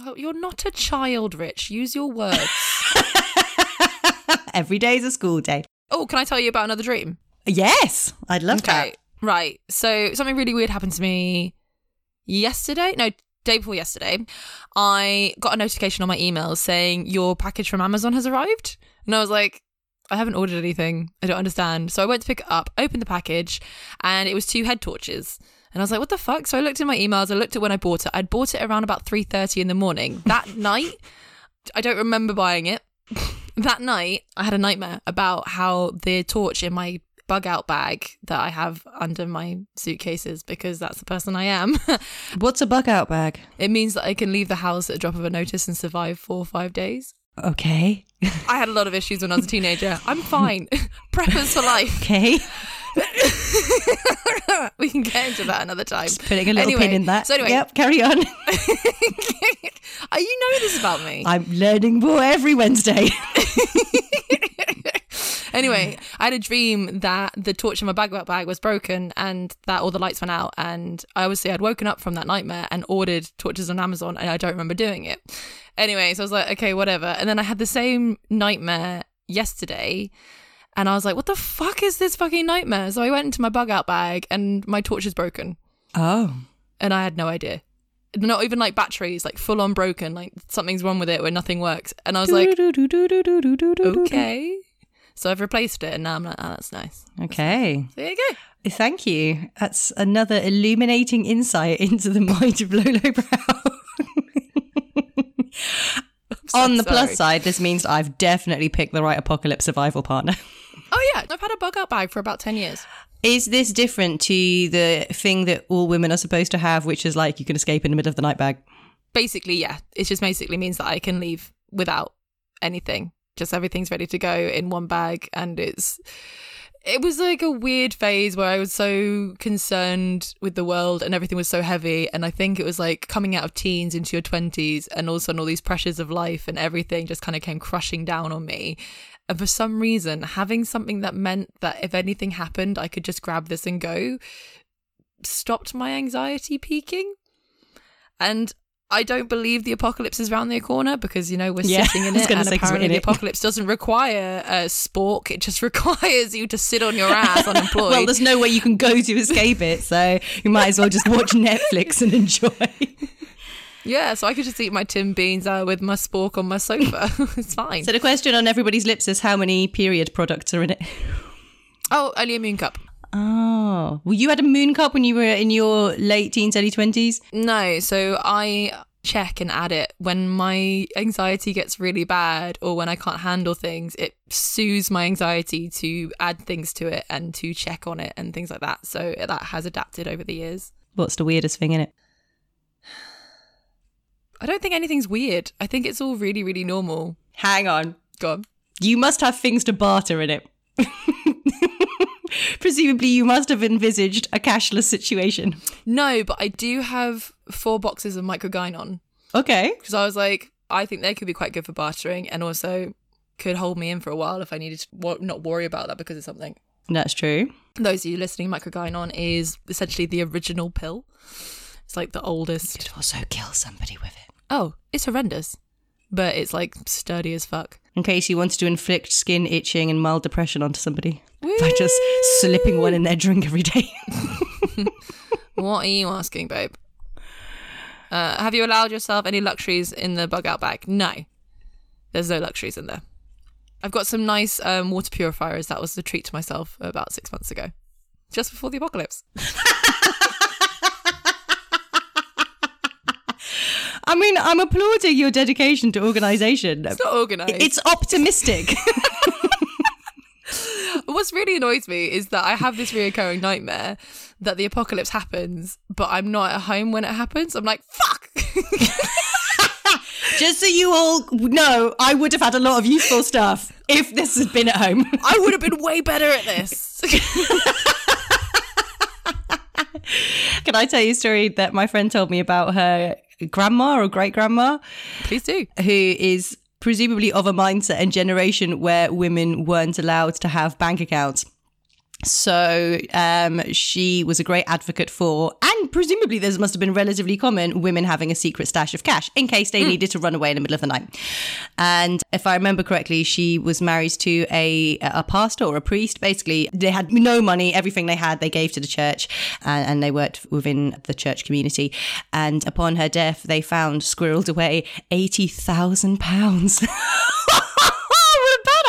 Oh, you're not a child, Rich. Use your words. Every day is a school day. oh, can I tell you about another dream? Yes, I'd love Okay, right. So something really weird happened to me yesterday. No, day before yesterday. I got a notification on my email saying your package from Amazon has arrived, and I was like. I haven't ordered anything. I don't understand. So I went to pick it up, opened the package, and it was two head torches. And I was like, what the fuck? So I looked in my emails, I looked at when I bought it. I'd bought it around about 3.30 in the morning. That night, I don't remember buying it. that night, I had a nightmare about how the torch in my bug out bag that I have under my suitcases because that's the person I am. What's a bug out bag? it means that I can leave the house at a drop of a notice and survive four or five days. Okay. I had a lot of issues when I was a teenager. I'm fine. Preppers for life. Okay. we can get into that another time. Putting a little Anyway, pin in that. So anyway, Yep, carry on. Oh, you know this about me. I'm learning more every Wednesday. Anyway, mm. I had a dream that the torch in my bag bag was broken and that all the lights went out. And I obviously I'd woken up from that nightmare and ordered torches on Amazon, and I don't remember doing it. Anyway, so I was like, okay, whatever. And then I had the same nightmare yesterday. And I was like, what the fuck is this fucking nightmare? So I went into my bug out bag and my torch is broken. Oh. And I had no idea. Not even like batteries, like full on broken, like something's wrong with it where nothing works. And I was like, okay. So I've replaced it and now I'm like, oh, that's nice. Okay. So there you go. Eh, thank you. That's another illuminating insight into the mind of Lolo Brown. so On the plus side, this means I've definitely picked the right apocalypse survival partner. Oh yeah, I've had a bug out bag for about ten years. Is this different to the thing that all women are supposed to have, which is like you can escape in the middle of the night bag? Basically, yeah, it just basically means that I can leave without anything. Just everything's ready to go in one bag, and it's. It was like a weird phase where I was so concerned with the world and everything was so heavy. And I think it was like coming out of teens into your 20s, and all of a sudden, all these pressures of life and everything just kind of came crushing down on me. And for some reason, having something that meant that if anything happened, I could just grab this and go stopped my anxiety peaking. And I don't believe the apocalypse is around the corner because you know we're Yeah, sitting in it, and say 'cause we're apparently in the it. apocalypse doesn't require a spork; it just requires you to sit on your ass unemployed. Well, there's no way you can go to escape it, so you might as well just watch Netflix and enjoy. yeah, so I could just eat my tin beans uh, with my spork on my sofa. it's fine. So the question on everybody's lips is how many period products are in it? oh, only a moon cup. Oh, well, you had a moon cup when you were in your late teens, early twenties. No, so I check and add it when my anxiety gets really bad or when I can't handle things. It soothes my anxiety to add things to it and to check on it and things like that. So that has adapted over the years. What's the weirdest thing in it? I don't think anything's weird. I think it's all really, really normal. Hang on, Go on. you must have things to barter in it. Presumably, you must have envisaged a cashless situation. No, but I do have four boxes of microgynon Okay. because I was like, I think they could be quite good for bartering and also could hold me in for a while if I needed to not worry about that because of something. That's true. those of you listening, microgynon is essentially the original pill. It's like the oldest. Could also kill somebody with it. Oh, it's horrendous, but it's like sturdy as fuck. In case you wanted to inflict skin itching and mild depression onto somebody by just slipping one in their drink every day. What are you asking, babe? Uh, have you allowed yourself any luxuries in the bug out bag? No, there's no luxuries in there. I've got some nice um, water purifiers. That was the treat to myself about six months ago, just before the apocalypse. I mean, I'm applauding your dedication to organisation. It's not organised. It's optimistic. What's really annoys me is that I have this reoccurring nightmare that the apocalypse happens, but I'm not at home when it happens. I'm like, fuck. Just so you all know, I would have had a lot of useful stuff if this had been at home. I would have been way better at this. Can I tell you a story that my friend told me about her grandma or great grandma, Please do. who is presumably of a mindset and generation where women weren't allowed to have bank accounts. So um, she was a great advocate for, and presumably this must have been relatively common, women having a secret stash of cash in case they needed to run away in the middle of the night. And if I remember correctly, she was married to a a pastor or a priest. Basically, they had no money; everything they had they gave to the church, and, and they worked within the church community. And upon her death, they found squirreled away eighty thousand pounds.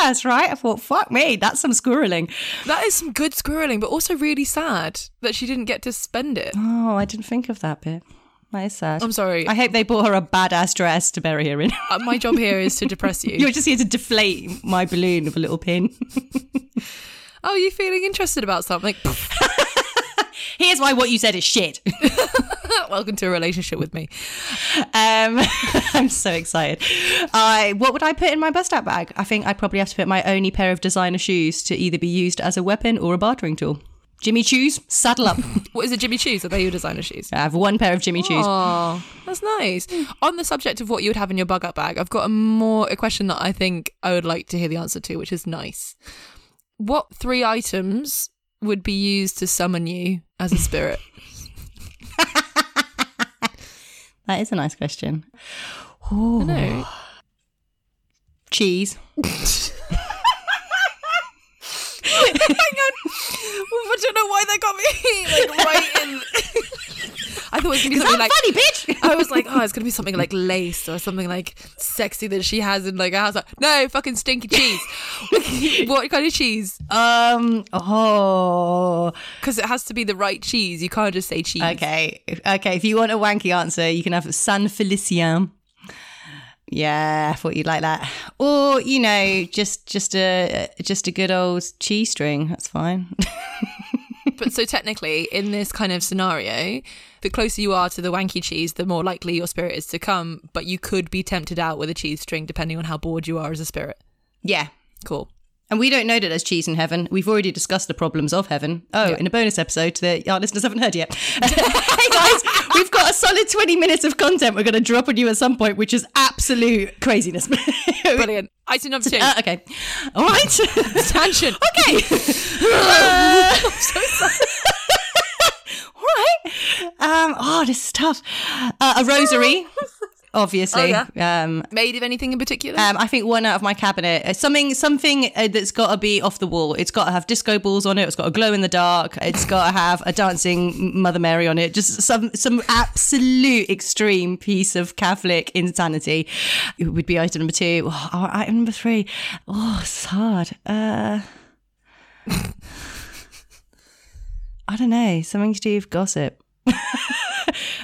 badass, right? I thought, fuck me, that's some squirreling. That is some good squirreling, but also really sad that she didn't get to spend it. Oh, I didn't think of that bit. That is sad. I'm sorry. I hope they bought her a badass dress to bury her in. Uh, my job here is to depress you. You're just here to deflate my balloon with a little pin. oh, you feeling interested about something? Here's why what you said is shit. Welcome to a relationship with me. Um, I'm so excited. I what would I put in my bust out bag? I think I'd probably have to put my only pair of designer shoes to either be used as a weapon or a bartering tool. Jimmy Choos, saddle up. What is it, Jimmy Choos? Are they your designer shoes? I have one pair of Jimmy Choos. Oh, that's nice. On the subject of what you would have in your bug out bag, I've got a more a question that I think I would like to hear the answer to, which is nice. What three items would be used to summon you as a spirit? That is a nice question. I know. Cheese. I don't know why that got me like right in. I thought it was gonna be something like funny, bitch. I was like, oh, it's gonna be something like lace or something like sexy that she has in like a house. Like, no, fucking stinky cheese. what kind of cheese? Um. Oh. Because it has to be the right cheese. You can't just say cheese. Okay. Okay. If you want a wanky answer, you can have San Felicien. Yeah, I thought you'd like that. Or you know, just just a just a good old cheese string. That's fine. But so technically, in this kind of scenario, the closer you are to the wanky cheese, the more likely your spirit is to come. But you could be tempted out with a cheese string depending on how bored you are as a spirit. yeah. Cool. And we don't know that there's cheese in heaven. We've already discussed the problems of heaven. Oh, in a bonus episode that our listeners haven't heard yet. hey guys, we've got a solid 20 minutes of content we're going to drop on you at some point, which is absolute craziness. Brilliant. Item number two. Uh, okay. All right. Tangent. okay. Uh, All right. Um, oh, this is tough. Uh, a rosary, obviously. Oh, um, Made of anything in particular? um, I think one out of my cabinet. Uh, something, something uh, that's got to be off the wall. It's got to have disco balls on it. It's got to glow in the dark. It's got to have a dancing Mother Mary on it. Just some, some absolute extreme piece of Catholic insanity. It would be item number two. Oh, item number three. Oh, it's hard. Uh, I don't know. Something to do with gossip.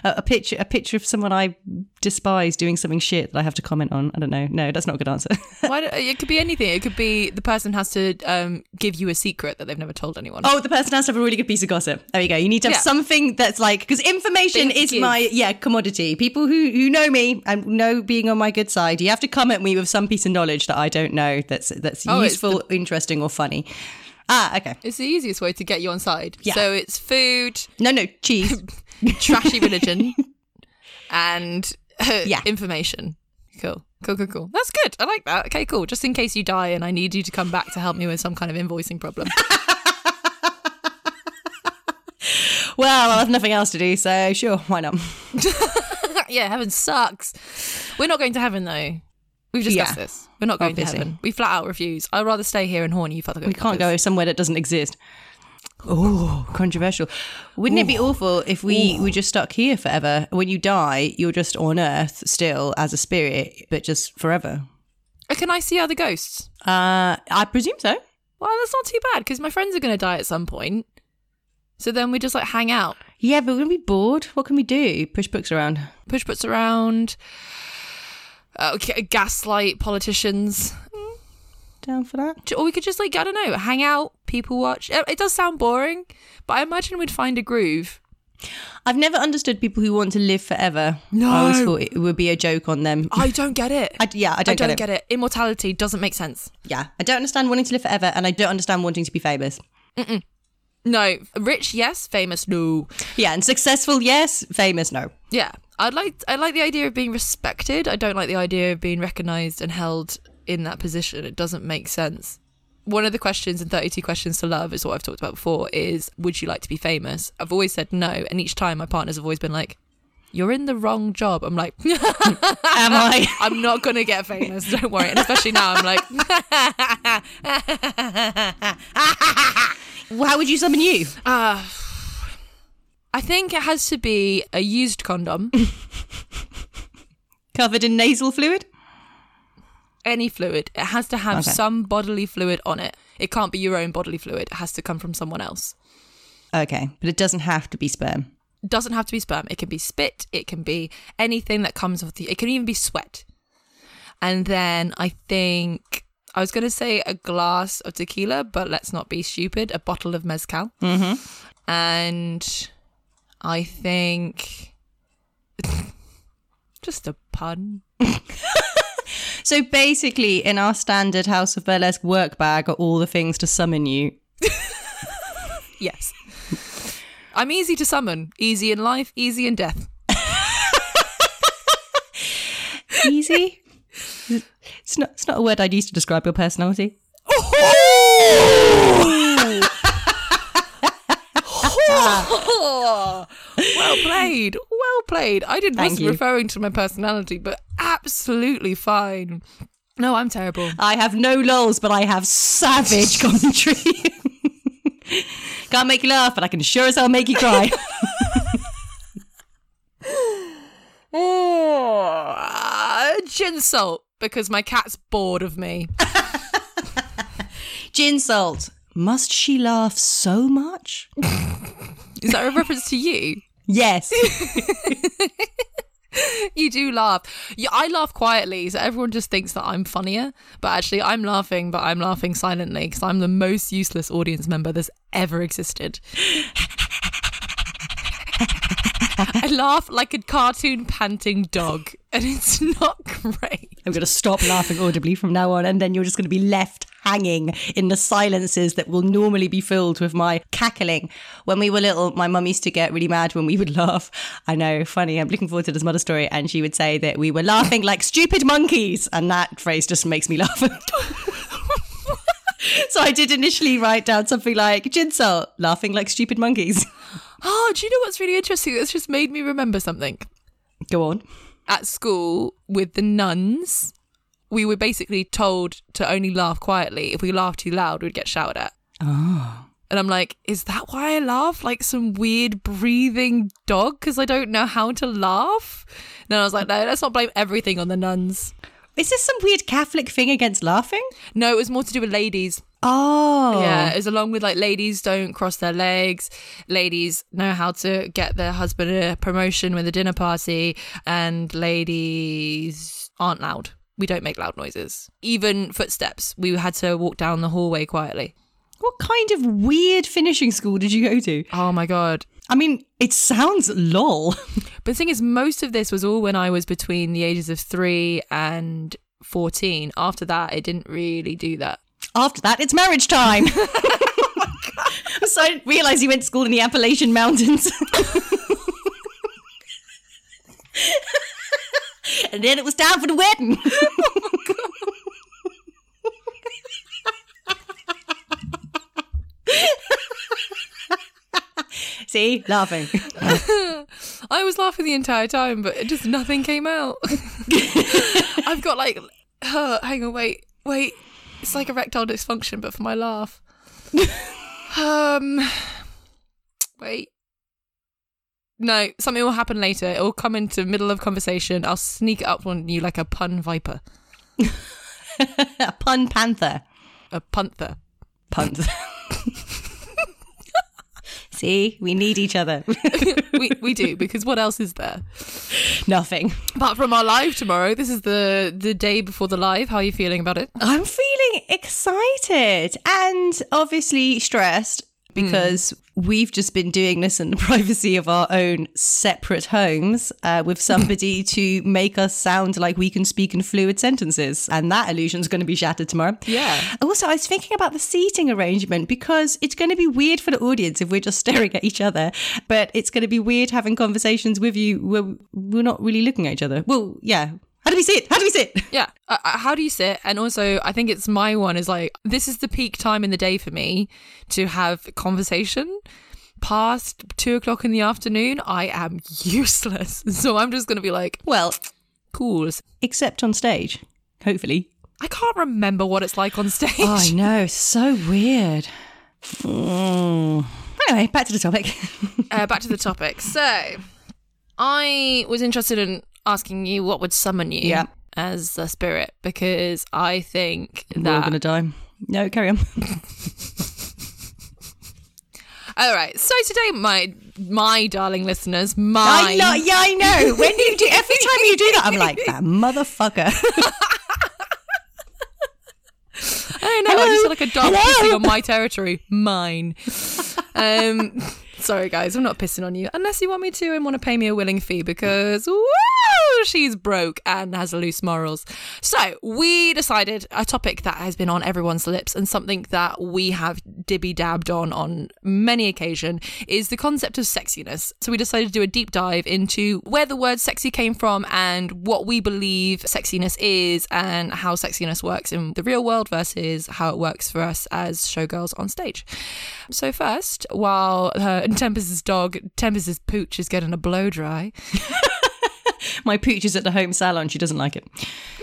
A, a picture, a picture of someone I despise doing something shit that I have to comment on. I don't know. No, that's not a good answer. Why it could be anything. It could be the person has to um, give you a secret that they've never told anyone. oh, the person has to have a really good piece of gossip. There you go. You need to have Yeah. something that's like because information is give. my yeah commodity. People who who know me and know being on my good side, you have to come at me with some piece of knowledge that I don't know that's that's Oh, useful, interesting, or funny. Ah, okay. It's the easiest way to get you on side. Yeah. So it's food, No, no, cheese. trashy religion, and uh, Yeah. information. Cool. Cool, cool, cool. That's good. I like that. Okay, cool. Just in case you die and I need you to come back to help me with some kind of invoicing problem. well, I have nothing else to do, so sure, why not? yeah, heaven sucks. We're not going to heaven though. We've discussed Yeah. this. We're not going Obviously. to heaven. We flat out refuse. I'd rather stay here and horn you fucker. We can't go somewhere that doesn't exist. Oh, controversial. Wouldn't it be awful if we were just stuck here forever? When you die, you're just on Earth still as a spirit, but just forever. Uh, Can I see other ghosts? Uh, I presume so. Well, that's not too bad because my friends are going to die at some point. So then we just like hang out, Yeah, but we're gonna be bored. What can we do? Push books around. push butts around, uh, okay, gaslight politicians, Down for that? or we could just like I don't know, hang out, people watch. It, does sound boring, but I imagine we'd find a groove. I've never understood people who want to live forever. No. I always thought it would be a joke on them. I don't get it. I, yeah, I don't, I don't get, it. get it. Immortality doesn't make sense. Yeah, I don't understand wanting to live forever, and I don't understand wanting to be famous. No, rich, yes. Famous, no. Yeah, and successful, yes. Famous, no. Yeah, I'd like I like the idea of being respected. I don't like the idea of being recognized and held in that position. It doesn't make sense. One of the questions in 32 Questions to Love is what I've talked about before is would you like to be famous? I've always said no. And each time my partners have always been like, you're in the wrong job. I'm like, Am I? I'm not going to get famous. Don't worry. And especially now, I'm like, Well, How would you summon you? uh, I think it has to be a used condom, Covered in nasal fluid? Any fluid. It has to have Okay. some bodily fluid on it. It can't be your own bodily fluid. It has to come from someone else. Okay, but it doesn't have to be sperm. doesn't have to be sperm. It can be spit. It can be anything that comes off the. It can even be sweat. And then I think I was going to say a glass of tequila, but let's not be stupid. A bottle of mezcal. Mm-hmm. And I think just a pun. So basically, in our standard House of Burlesque work bag are all the things to summon you. Yes. I'm easy to summon. Easy in life, easy in death. Easy. it's not. It's not a word I'd use to describe your personality. Oh! well played. Well played. I didn't Thank wasn't you. referring to my personality, but absolutely fine. No, I'm terrible. I have no lols, but I have savage commentary. Can't make you laugh, but I can sure as hell make you cry. Oh, uh, gin salt because my cat's bored of me. Gin salt. Must she laugh so much? Is that a reference to you? Yes. You do laugh. I laugh quietly, so everyone just thinks that I'm funnier. But actually, I'm laughing, but I'm laughing silently because I'm the most useless audience member that's ever existed. I laugh like a cartoon panting dog, and it's not great. I'm going to stop laughing audibly from now on, and then you're just going to be left hanging in the silences that will normally be filled with my cackling. When we were little, my mum used to get really mad when we would laugh. I know, funny. I'm looking forward to this mother story, and she would say that we were laughing like stupid monkeys, and that phrase just makes me laugh. so I did initially write down something like gin salt, laughing like stupid monkeys. Oh, do you know what's really interesting? It's just made me remember something. Go on. At school with the nuns, we were basically told to only laugh quietly. If we laughed too loud, we'd get shouted at. Oh. And I'm like, is that why I laugh like some weird breathing dog? Because I don't know how to laugh. And then I was like, no, let's not blame everything on the nuns. Is this some weird Catholic thing against laughing? No, it was more to do with ladies. Oh. Yeah, it was along with like ladies don't cross their legs, ladies know how to get their husband a promotion with a dinner party, and ladies aren't loud. We don't make loud noises. Even footsteps, we had to walk down the hallway quietly. What kind of weird finishing school did you go to? Oh my God. I mean, it sounds lol. But the thing is, most of this was all when I was between the ages of three and 14. After that, it didn't really do that. After that, it's marriage time. so I didn't realise you went to school in the Appalachian Mountains. and then it was time for the wedding. See, laughing. I was laughing the entire time, but it just nothing came out. I've got like, uh, hang on, wait, wait. It's like erectile dysfunction, but for my laugh. um, wait. No, something will happen later. It will come into middle of conversation. I'll sneak it up on you like a pun viper, A pun panther. a punther. Puns. See, we need each other. we we do because what else is there? Nothing. Apart from our live tomorrow, this is the the day before the live. How are you feeling about it? I'm feeling excited and obviously stressed because we've just been doing this in the privacy of our own separate homes uh, with somebody to make us sound like we can speak in fluid sentences. And that illusion's going to be shattered tomorrow. Yeah. Also, I was thinking about the seating arrangement because it's going to be weird for the audience if we're just staring at each other, but it's going to be weird having conversations with you where we're not really looking at each other. Well, yeah. I do we sit? How do we sit? Yeah. Uh, uh, how do you sit? And also, I think it's my one is like, this is the peak time in the day for me to have conversation. Past two o'clock in the afternoon, I am useless. So I'm just going to be like, Well, cool. except on stage, hopefully. I can't remember what it's like on stage. Oh, I know. So weird. Mm. Anyway, back to the topic. uh, back to the topic. So, I was interested in asking you what would summon you Yeah. as a spirit because I think that. We're all going to die. No, carry on. All right. So today, my my darling listeners, my I know. Yeah, I know. When you do, every time you do that, I'm like, that motherfucker. I know. I just feel like a dog Hello? pissing on my territory. Mine. Um, sorry, guys. I'm not pissing on you unless you want me to and want to pay me a willing fee because woo, she's broke and has loose morals. So we decided a topic that has been on everyone's lips and something that we have dibby dabbed on on many occasion is the concept of sexiness. So we decided to do a deep dive into where the word sexy came from and what we believe sexiness is and how sexiness works in the real world versus how it works for us as showgirls on stage. So first, while her Tempest's dog, Tempest's pooch is getting a blow dry, My pooch is at the home salon. She doesn't like it.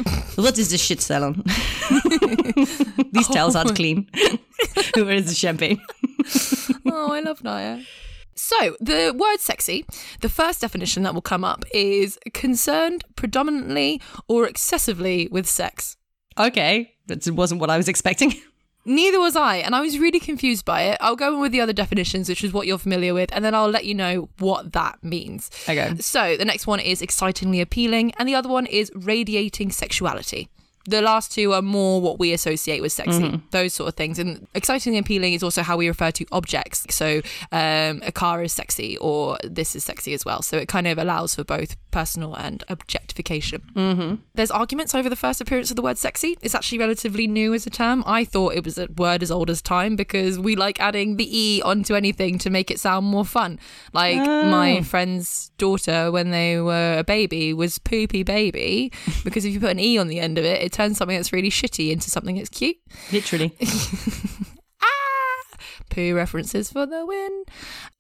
What is this shit salon? These towels aren't oh. clean. Where is the champagne? oh, I love Naya. So, the word sexy, the first definition that will come up is concerned predominantly or excessively with sex. Okay, that wasn't what I was expecting. Neither was I, and I was really confused by it. I'll go in with the other definitions, which is what you're familiar with, and then I'll let you know what that means. Okay. So, the next one is excitingly appealing, and the other one is radiating sexuality. The last two are more what we associate with sexy, those sort of things. And excitingly appealing is also how we refer to objects. So, um, a car is sexy, or this is sexy as well. So, it kind of allows for both personal and objectification. Mm-hmm. There's arguments over the first appearance of the word sexy. It's actually relatively new as a term. I thought it was a word as old as time because we like adding the E onto anything to make it sound more fun. Like my friend's daughter, when they were a baby, was poopy baby because if you put an E on the end of it, it turns something that's really shitty into something that's cute. Literally. Ah! Poo references for the win.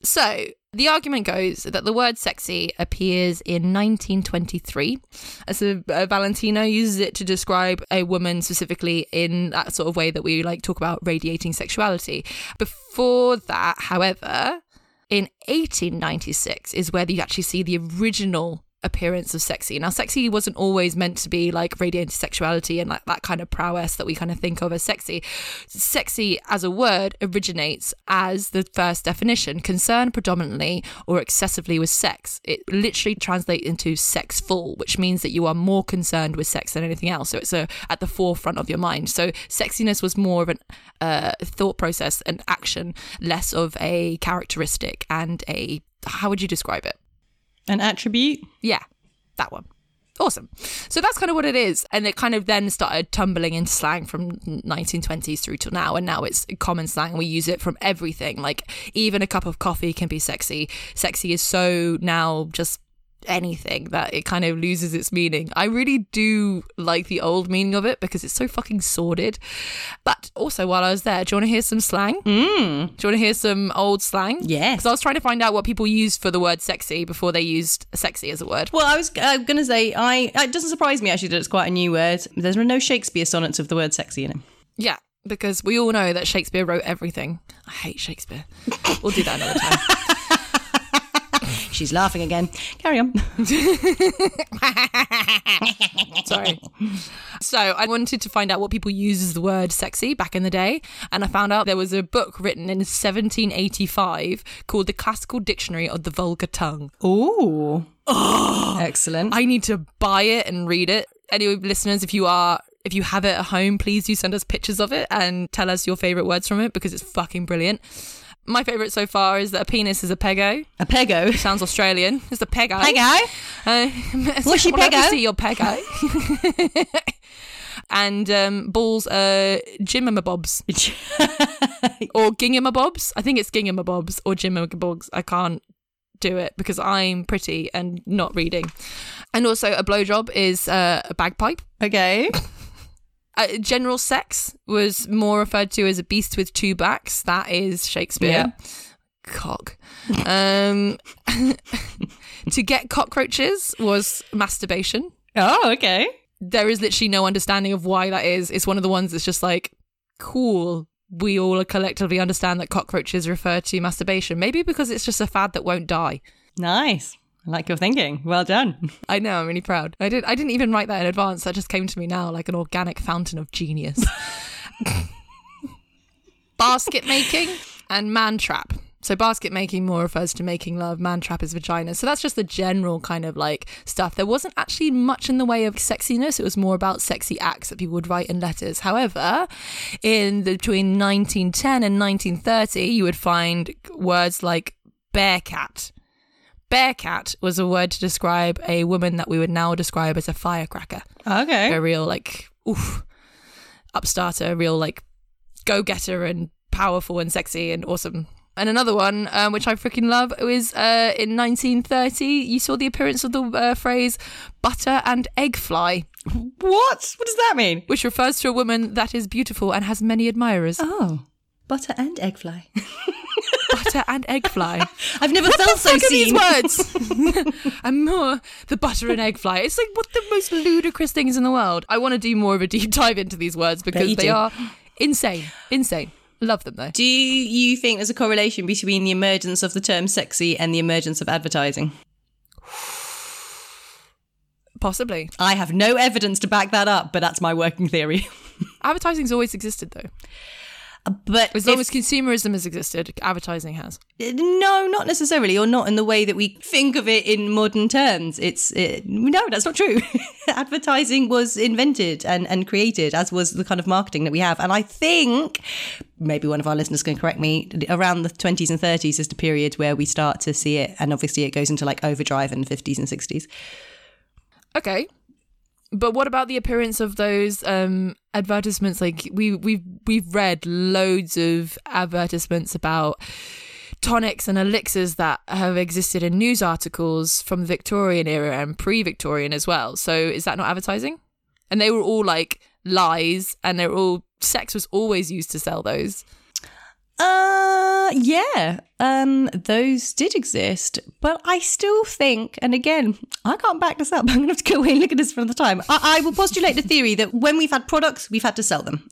So, the argument goes that the word sexy appears in 1923. As a, uh, Valentino uses it to describe a woman specifically in that sort of way that we like talk about radiating sexuality. Before that, however, in 1896 is where you actually see the original appearance of sexy. Now, sexy wasn't always meant to be like radiating sexuality and like that kind of prowess that we kind of think of as sexy. Sexy as a word originates as the first definition, concerned predominantly or excessively with sex. It literally translates into sexful, which means that you are more concerned with sex than anything else. So it's a, at the forefront of your mind. So sexiness was more of a uh, thought process and action, less of a characteristic and a how would you describe it? An attribute? Yeah, that one. Awesome. So that's kind of what it is. And it kind of then started tumbling into slang from 1920s through to now. And now it's common slang. We use it from everything. Like even a cup of coffee can be sexy. Sexy is so now just anything that it kind of loses its meaning. I really do like the old meaning of it because it's so fucking sordid. But also, while I was there, do you want to hear some slang? Mm. Do you want to hear some old slang? Yes. Because I was trying to find out what people used for the word sexy before they used sexy as a word. Well, I was uh, going to say, I it doesn't surprise me actually that it's quite a new word. There's no Shakespeare sonnets of the word sexy in it. Yeah, because we all know that Shakespeare wrote everything. I hate Shakespeare. We'll do that another time. She's laughing again. Carry on. Sorry. So I wanted to find out what people use as the word sexy back in the day, and I found out there was a book written in 1785 called The Classical Dictionary of the Vulgar Tongue. Ooh. Oh. Excellent. I need to buy it and read it. Anyway, listeners, if you are if you have it at home, please do send us pictures of it and tell us your favorite words from it because it's fucking brilliant. My favorite so far is that a penis is a pego. a pego. Sounds Australian. It's a pego. Pego? Uh, What's your pego? See your pego. and um, balls are jimamabobs or gingamabobs. I think it's gingamabobs or jimamabobs. I can't do it because I'm pretty and not reading. And also, a blowjob is uh, a bagpipe. Okay. Uh, general sex was more referred to as a beast with two backs. That is Shakespeare. Yeah. Cock. Um, to get cockroaches was masturbation. Oh, okay. There is literally no understanding of why that is. It's one of the ones that's just like, cool. We all collectively understand that cockroaches refer to masturbation. Maybe because it's just a fad that won't die. Nice. I like your thinking. Well done. I know, I'm really proud. I did I didn't even write that in advance. That just came to me now like an organic fountain of genius. basket making and man trap. So basket making more refers to making love, man trap is vagina. So that's just the general kind of like stuff. There wasn't actually much in the way of sexiness. It was more about sexy acts that people would write in letters. However, in the, between 1910 and 1930, you would find words like bearcat. Bearcat was a word to describe a woman that we would now describe as a firecracker Okay. a real like oof upstarter, a real like go getter and powerful and sexy and awesome. And another one, um, which I freaking love, is uh, in 1930, you saw the appearance of the uh, phrase butter and egg fly, What? What does that mean? which refers to a woman that is beautiful and has many admirers. Oh, butter and egg fly. butter and egg fly. I've never felt so at these words. and more the butter and egg fly. It's like what the most ludicrous things in the world. I want to do more of a deep dive into these words because they do. are insane. Insane. Love them though. Do you think there's a correlation between the emergence of the term sexy and the emergence of advertising? Possibly. I have no evidence to back that up, but that's my working theory. Advertising's always existed though. But As long as consumerism has existed, advertising has. no, not necessarily, or not in the way that we think of it in modern terms. It's it, no, that's not true. Advertising was invented and, and created, as was the kind of marketing that we have. And I think maybe one of our listeners can correct me. Around the twenties and thirties is the period where we start to see it, and obviously it goes into like overdrive in the fifties and sixties. Okay. But what about the appearance of those um, advertisements? Like we we've we've read loads of advertisements about tonics and elixirs that have existed in news articles from the Victorian era and pre-Victorian as well. So is that not advertising? And they were all like lies, and they're all sex was always used to sell those. Uh, yeah, um, those did exist, but I still think, and again, I can't back this up. I'm gonna have to go away and look at this for the time. I, I will postulate the theory that when we've had products, we've had to sell them,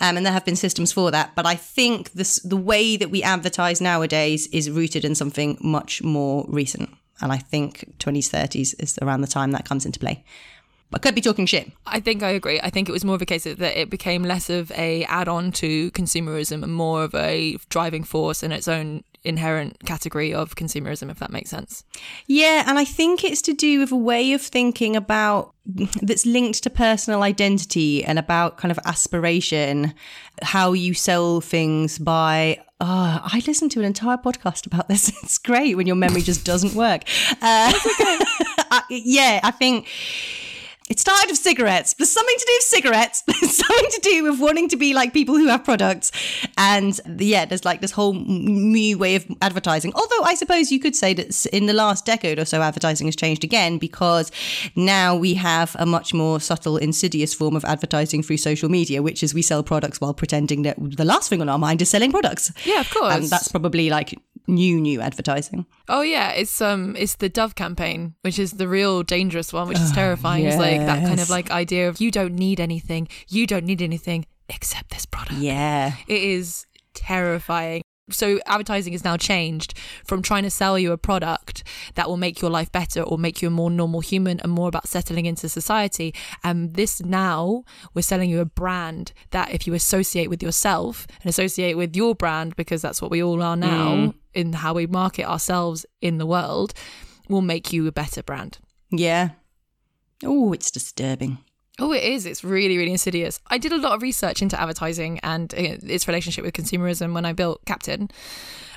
um, and there have been systems for that. But I think this the way that we advertise nowadays is rooted in something much more recent, and I think 20s, 30s is around the time that comes into play. I could be talking shit. I think I agree. I think it was more of a case of that it became less of a add-on to consumerism and more of a driving force in its own inherent category of consumerism, if that makes sense. Yeah, and I think it's to do with a way of thinking about that's linked to personal identity and about kind of aspiration, how you sell things by. Oh, I listened to an entire podcast about this. It's great when your memory just doesn't work. Uh, I- yeah, I think it started with cigarettes. There's something to do with cigarettes. There's something to do with wanting to be like people who have products. And yeah, there's like this whole new way of advertising. Although I suppose you could say that in the last decade or so, advertising has changed again because now we have a much more subtle, insidious form of advertising through social media, which is we sell products while pretending that the last thing on our mind is selling products. Yeah, of course. And that's probably like new, new advertising. Oh yeah, it's um it's the Dove campaign, which is the real dangerous one, which is terrifying. It's like that kind of like idea of you don't need anything, you don't need anything except this product. Yeah. It is terrifying. So advertising is now changed from trying to sell you a product that will make your life better or make you a more normal human and more about settling into society. And this now we're selling you a brand that if you associate with yourself and associate with your brand because that's what we all are now in how we market ourselves in the world will make you a better brand. Yeah. Oh, it's disturbing. Oh, it is. It's really, really insidious. I did a lot of research into advertising and its relationship with consumerism when I built Captain.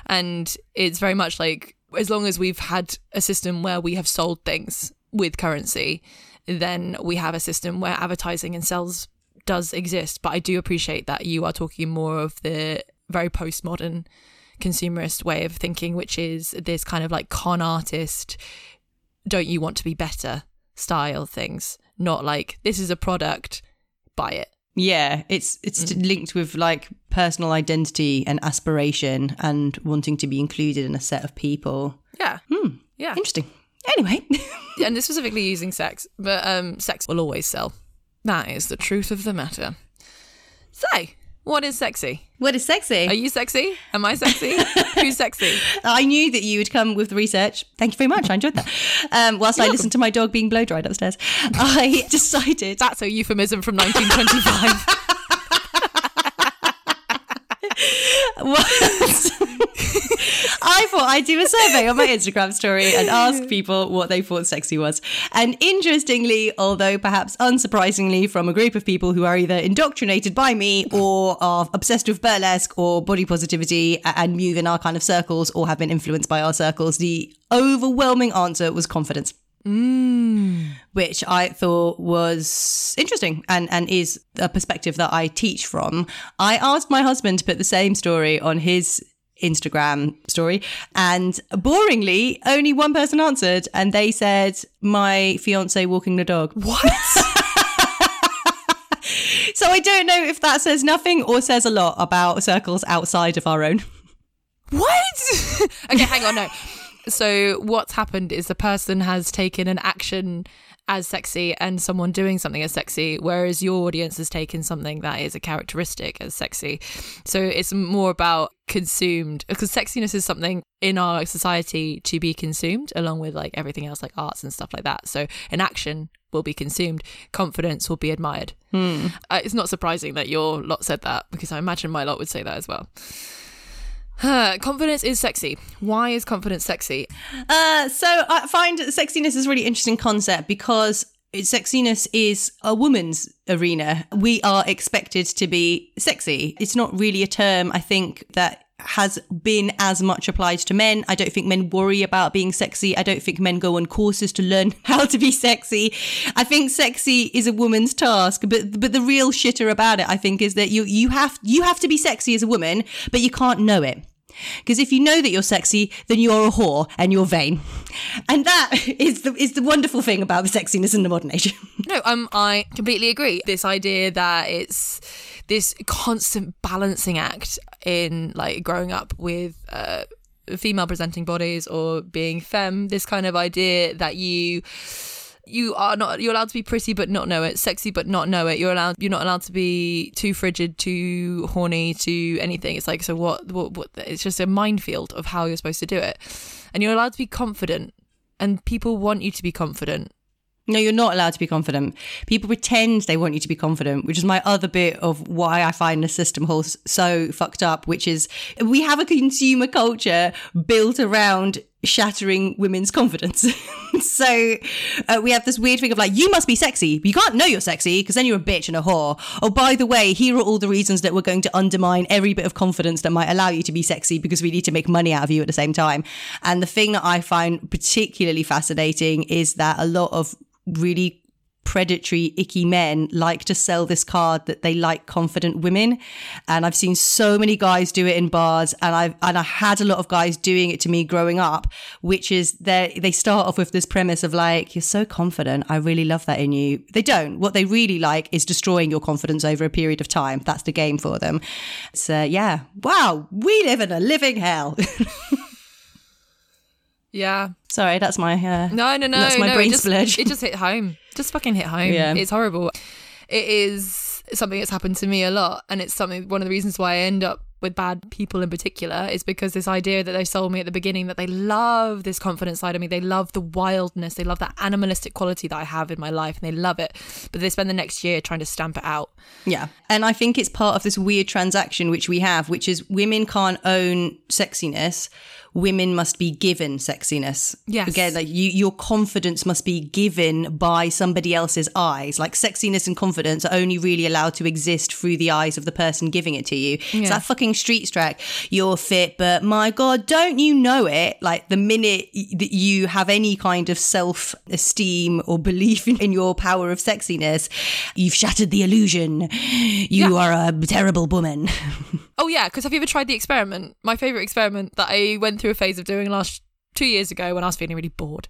And it's very much like as long as we've had a system where we have sold things with currency, then we have a system where advertising and sales does exist. But I do appreciate that you are talking more of the very postmodern consumerist way of thinking, which is this kind of like con artist, don't you want to be better? style things, not like this is a product, buy it. Yeah, it's it's Mm. linked with like personal identity and aspiration and wanting to be included in a set of people. Yeah. Yeah. Interesting. Anyway, and this specifically using sex, but um, sex will always sell. That is the truth of the matter. So, what is sexy? what is sexy? Are you sexy? Am I sexy? Who's sexy? I knew that you would come with the research. Thank you very much. I enjoyed that. Um, whilst I listened to my dog being blow dried upstairs, I decided That's a euphemism from 1925. I thought I'd do a survey on my Instagram story and ask people what they thought sexy was. And interestingly, although perhaps unsurprisingly, from a group of people who are either indoctrinated by me or are obsessed with burlesque or body positivity and move in our kind of circles or have been influenced by our circles, the overwhelming answer was confidence. Mm. Which I thought was interesting and, and is a perspective that I teach from. I asked my husband to put the same story on his Instagram story, and boringly, only one person answered, and they said, My fiance walking the dog. what? So I don't know if that says nothing or says a lot about circles outside of our own. What? okay, hang on, no. So what's happened is the person has taken an action as sexy and someone doing something as sexy, whereas your audience has taken something that is a characteristic as sexy. So it's more about consumed because sexiness is something in our society to be consumed along with like everything else like arts and stuff like that. So an action will be consumed, confidence will be admired. Uh, it's not surprising that your lot said that because I imagine my lot would say that as well. Confidence is sexy. Why is confidence sexy? Uh, so I find sexiness is a really interesting concept because sexiness is a woman's arena. We are expected to be sexy. It's not really a term, I think, that has been as much applied to men. I don't think men worry about being sexy. I don't think men go on courses to learn how to be sexy. I think sexy is a woman's task, but but the real shitter about it, I think, is that you you have you have to be sexy as a woman, but you can't know it. Because if you know that you're sexy, then you're a whore and you're vain. And that is the is the wonderful thing about the sexiness in the modern age. No, um, I completely agree. This idea that it's this constant balancing act in like growing up with uh, female presenting bodies or being femme. This kind of idea that you you are not you're allowed to be pretty but not know it sexy but not know it. You're allowed you're not allowed to be too frigid too horny to anything. It's like so what what, what it's just a minefield of how you're supposed to do it. And you're allowed to be confident. And people want you to be confident No, you're not allowed to be confident. People pretend they want you to be confident, which is my other bit of why I find the system whole so fucked up, which is we have a consumer culture built around shattering women's confidence. so uh, we have this weird thing of like, you must be sexy, but you can't know you're sexy because then you're a bitch and a whore. Oh, by the way, here are all the reasons that we're going to undermine every bit of confidence that might allow you to be sexy because we need to make money out of you at the same time. And the thing that I find particularly fascinating is that a lot of really predatory, icky men like to sell this card that they like confident women. And I've seen so many guys do it in bars and I've, and I had a lot of guys doing it to me growing up, which is they, they start off with this premise of like, you're so confident. I really love that in you. They don't. What they really like is destroying your confidence over a period of time. That's the game for them. So yeah. Wow. We live in a living hell. yeah Sorry, that's my, uh, No, no, no. That's my no, brain it just, splurge. It just hit home. Just fucking hit home. Yeah. It's horrible. It is something that's happened to me a lot. And it's something, one of the reasons why I end up with bad people in particular is because this idea that they sold me at the beginning that they love this confident side of me. They love the wildness. They love that animalistic quality that I have in my life and they love it. But they spend the next year trying to stamp it out. Yeah. And I think it's part of this weird transaction which we have, which is women can't own sexiness. Women must be given sexiness. Yes. Again, like you, your confidence must be given by somebody else's eyes. Like sexiness and confidence are only really allowed to exist through the eyes of the person giving it to you. It's that fucking street track. You're fit, but my God, don't you know it? Like the minute that you have any kind of self esteem or belief in, in your power of sexiness, you've shattered the illusion. You are a terrible woman. Oh, yeah. Because have you ever tried the experiment? My favorite experiment that I went through a phase of doing last two years ago when I was feeling really bored.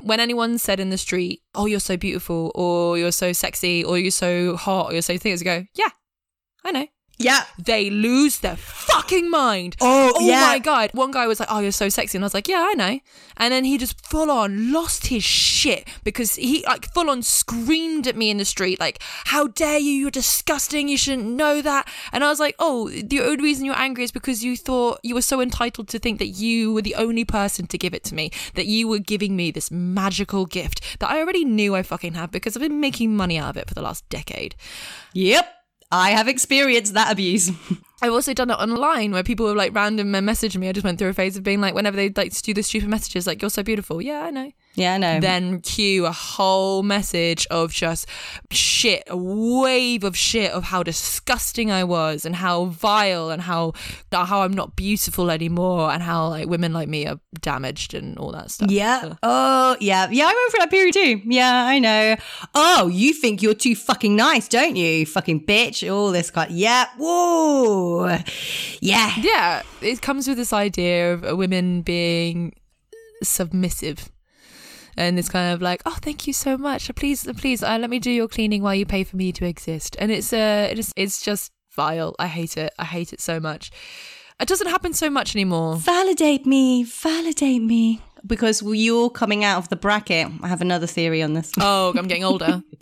When anyone said in the street, "Oh, you're so beautiful," or "You're so sexy," or "You're so hot," or "You're so things," I go, "Yeah, I know." Yeah. They lose their fucking mind. Oh, oh yeah. my god! One guy was like, "Oh, you're so sexy," and I was like, "Yeah, I know." And then he just full on lost his shit because he like full on screamed at me in the street, like, "How dare you? You're disgusting. You shouldn't know that." And I was like, "Oh, the only reason you're angry is because you thought you were so entitled to think that you were the only person to give it to me, that you were giving me this magical gift that I already knew I fucking had because I've been making money out of it for the last decade." Yep. I have experienced that abuse. I've also done it online where people have like random messaged me. I just went through a phase of being like, whenever they like to do the stupid messages, like, you're so beautiful. Yeah, I know. Yeah, I know. Then cue a whole message of just shit, a wave of shit of how disgusting I was and how vile and how how I'm not beautiful anymore and how like women like me are damaged and all that stuff. Yeah. Oh, yeah. Yeah, I went through that period too. Yeah, I know. Oh, you think you're too fucking nice, don't you? Fucking bitch. All this kind. Yeah. Whoa. Yeah. Yeah, it comes with this idea of women being submissive. And it's kind of like, oh, thank you so much. Please, please, uh, let me do your cleaning while you pay for me to exist. And it's uh, it's, it's just vile. I hate it. I hate it so much. It doesn't happen so much anymore. Validate me. Validate me. Because you're coming out of the bracket. I have another theory on this. Oh, I'm getting older.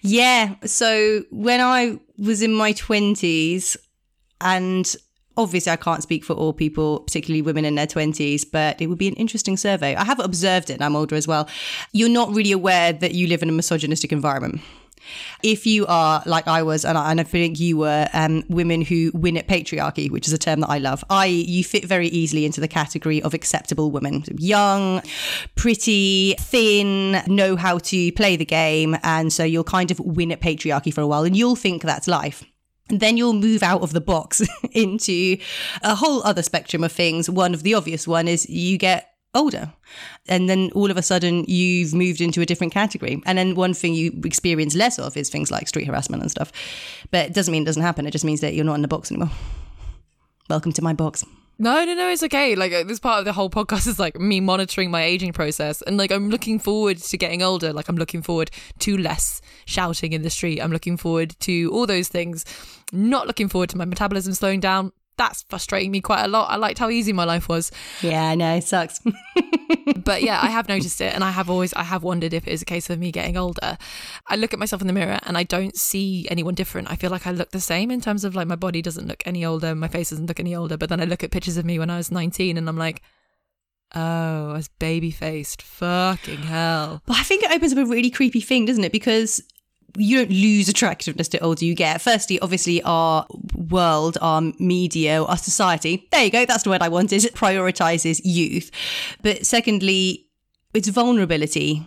Yeah. So when I was in my 20s, and obviously I can't speak for all people, particularly women in their 20s, but it would be an interesting survey. I have observed it, and I'm older as well. You're not really aware that you live in a misogynistic environment. If you are like I was, and I, and I think you were, um, women who win at patriarchy, which is a term that I love, I you fit very easily into the category of acceptable women. Young, pretty, thin, know how to play the game, and so you'll kind of win at patriarchy for a while, and you'll think that's life. Then you'll move out of the box into a whole other spectrum of things. One of the obvious one is you get older. And then all of a sudden you've moved into a different category. And then one thing you experience less of is things like street harassment and stuff. But it doesn't mean it doesn't happen. It just means that you're not in the box anymore. Welcome to my box. No, no, no, it's okay. Like uh, this part of the whole podcast is like me monitoring my aging process, and like I'm looking forward to getting older. Like I'm looking forward to less shouting in the street. I'm looking forward to all those things. Not looking forward to my metabolism slowing down. That's frustrating me quite a lot. I liked how easy my life was, Yeah, I know. It sucks. but yeah, I have noticed it, and I have always, I have wondered if it is a case of me getting older. I look at myself in the mirror, and I don't see anyone different. I feel like I look the same in terms of like my body doesn't look any older, my face doesn't look any older. But then I look at pictures of me when I was 19, and I'm like, oh, I was baby faced. Fucking hell. But I think it opens up a really creepy thing, doesn't it? Because you don't lose attractiveness the older you get. Firstly, obviously, our world, our media, our society, there you go, that's the word I wanted, It prioritizes youth. But secondly, it's vulnerability.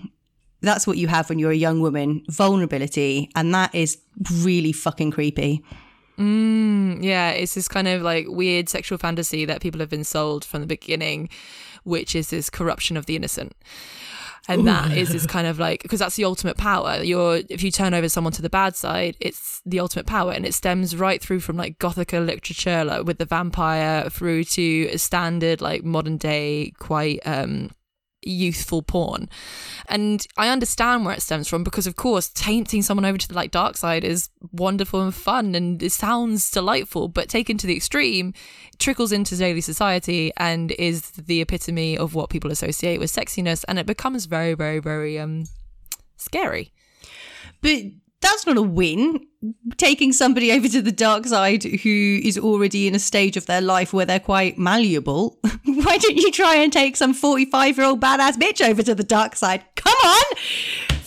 That's what you have when you're a young woman vulnerability. And that is really fucking creepy. Mm, yeah, it's this kind of like weird sexual fantasy that people have been sold from the beginning, which is this corruption of the innocent. And that is this kind of like because that's the ultimate power. You're if you turn over someone to the bad side, it's the ultimate power, and it stems right through from like Gothica literature, like with the vampire, through to standard like modern day quite um youthful porn. And I understand where it stems from because of course tainting someone over to the like dark side is wonderful and fun and it sounds delightful, but taken to the extreme, trickles into daily society and is the epitome of what people associate with sexiness and it becomes very, very, very um scary. But that's not a win. Taking somebody over to the dark side who is already in a stage of their life where they're quite malleable. Why don't you try and take some 45 year old badass bitch over to the dark side? Come on!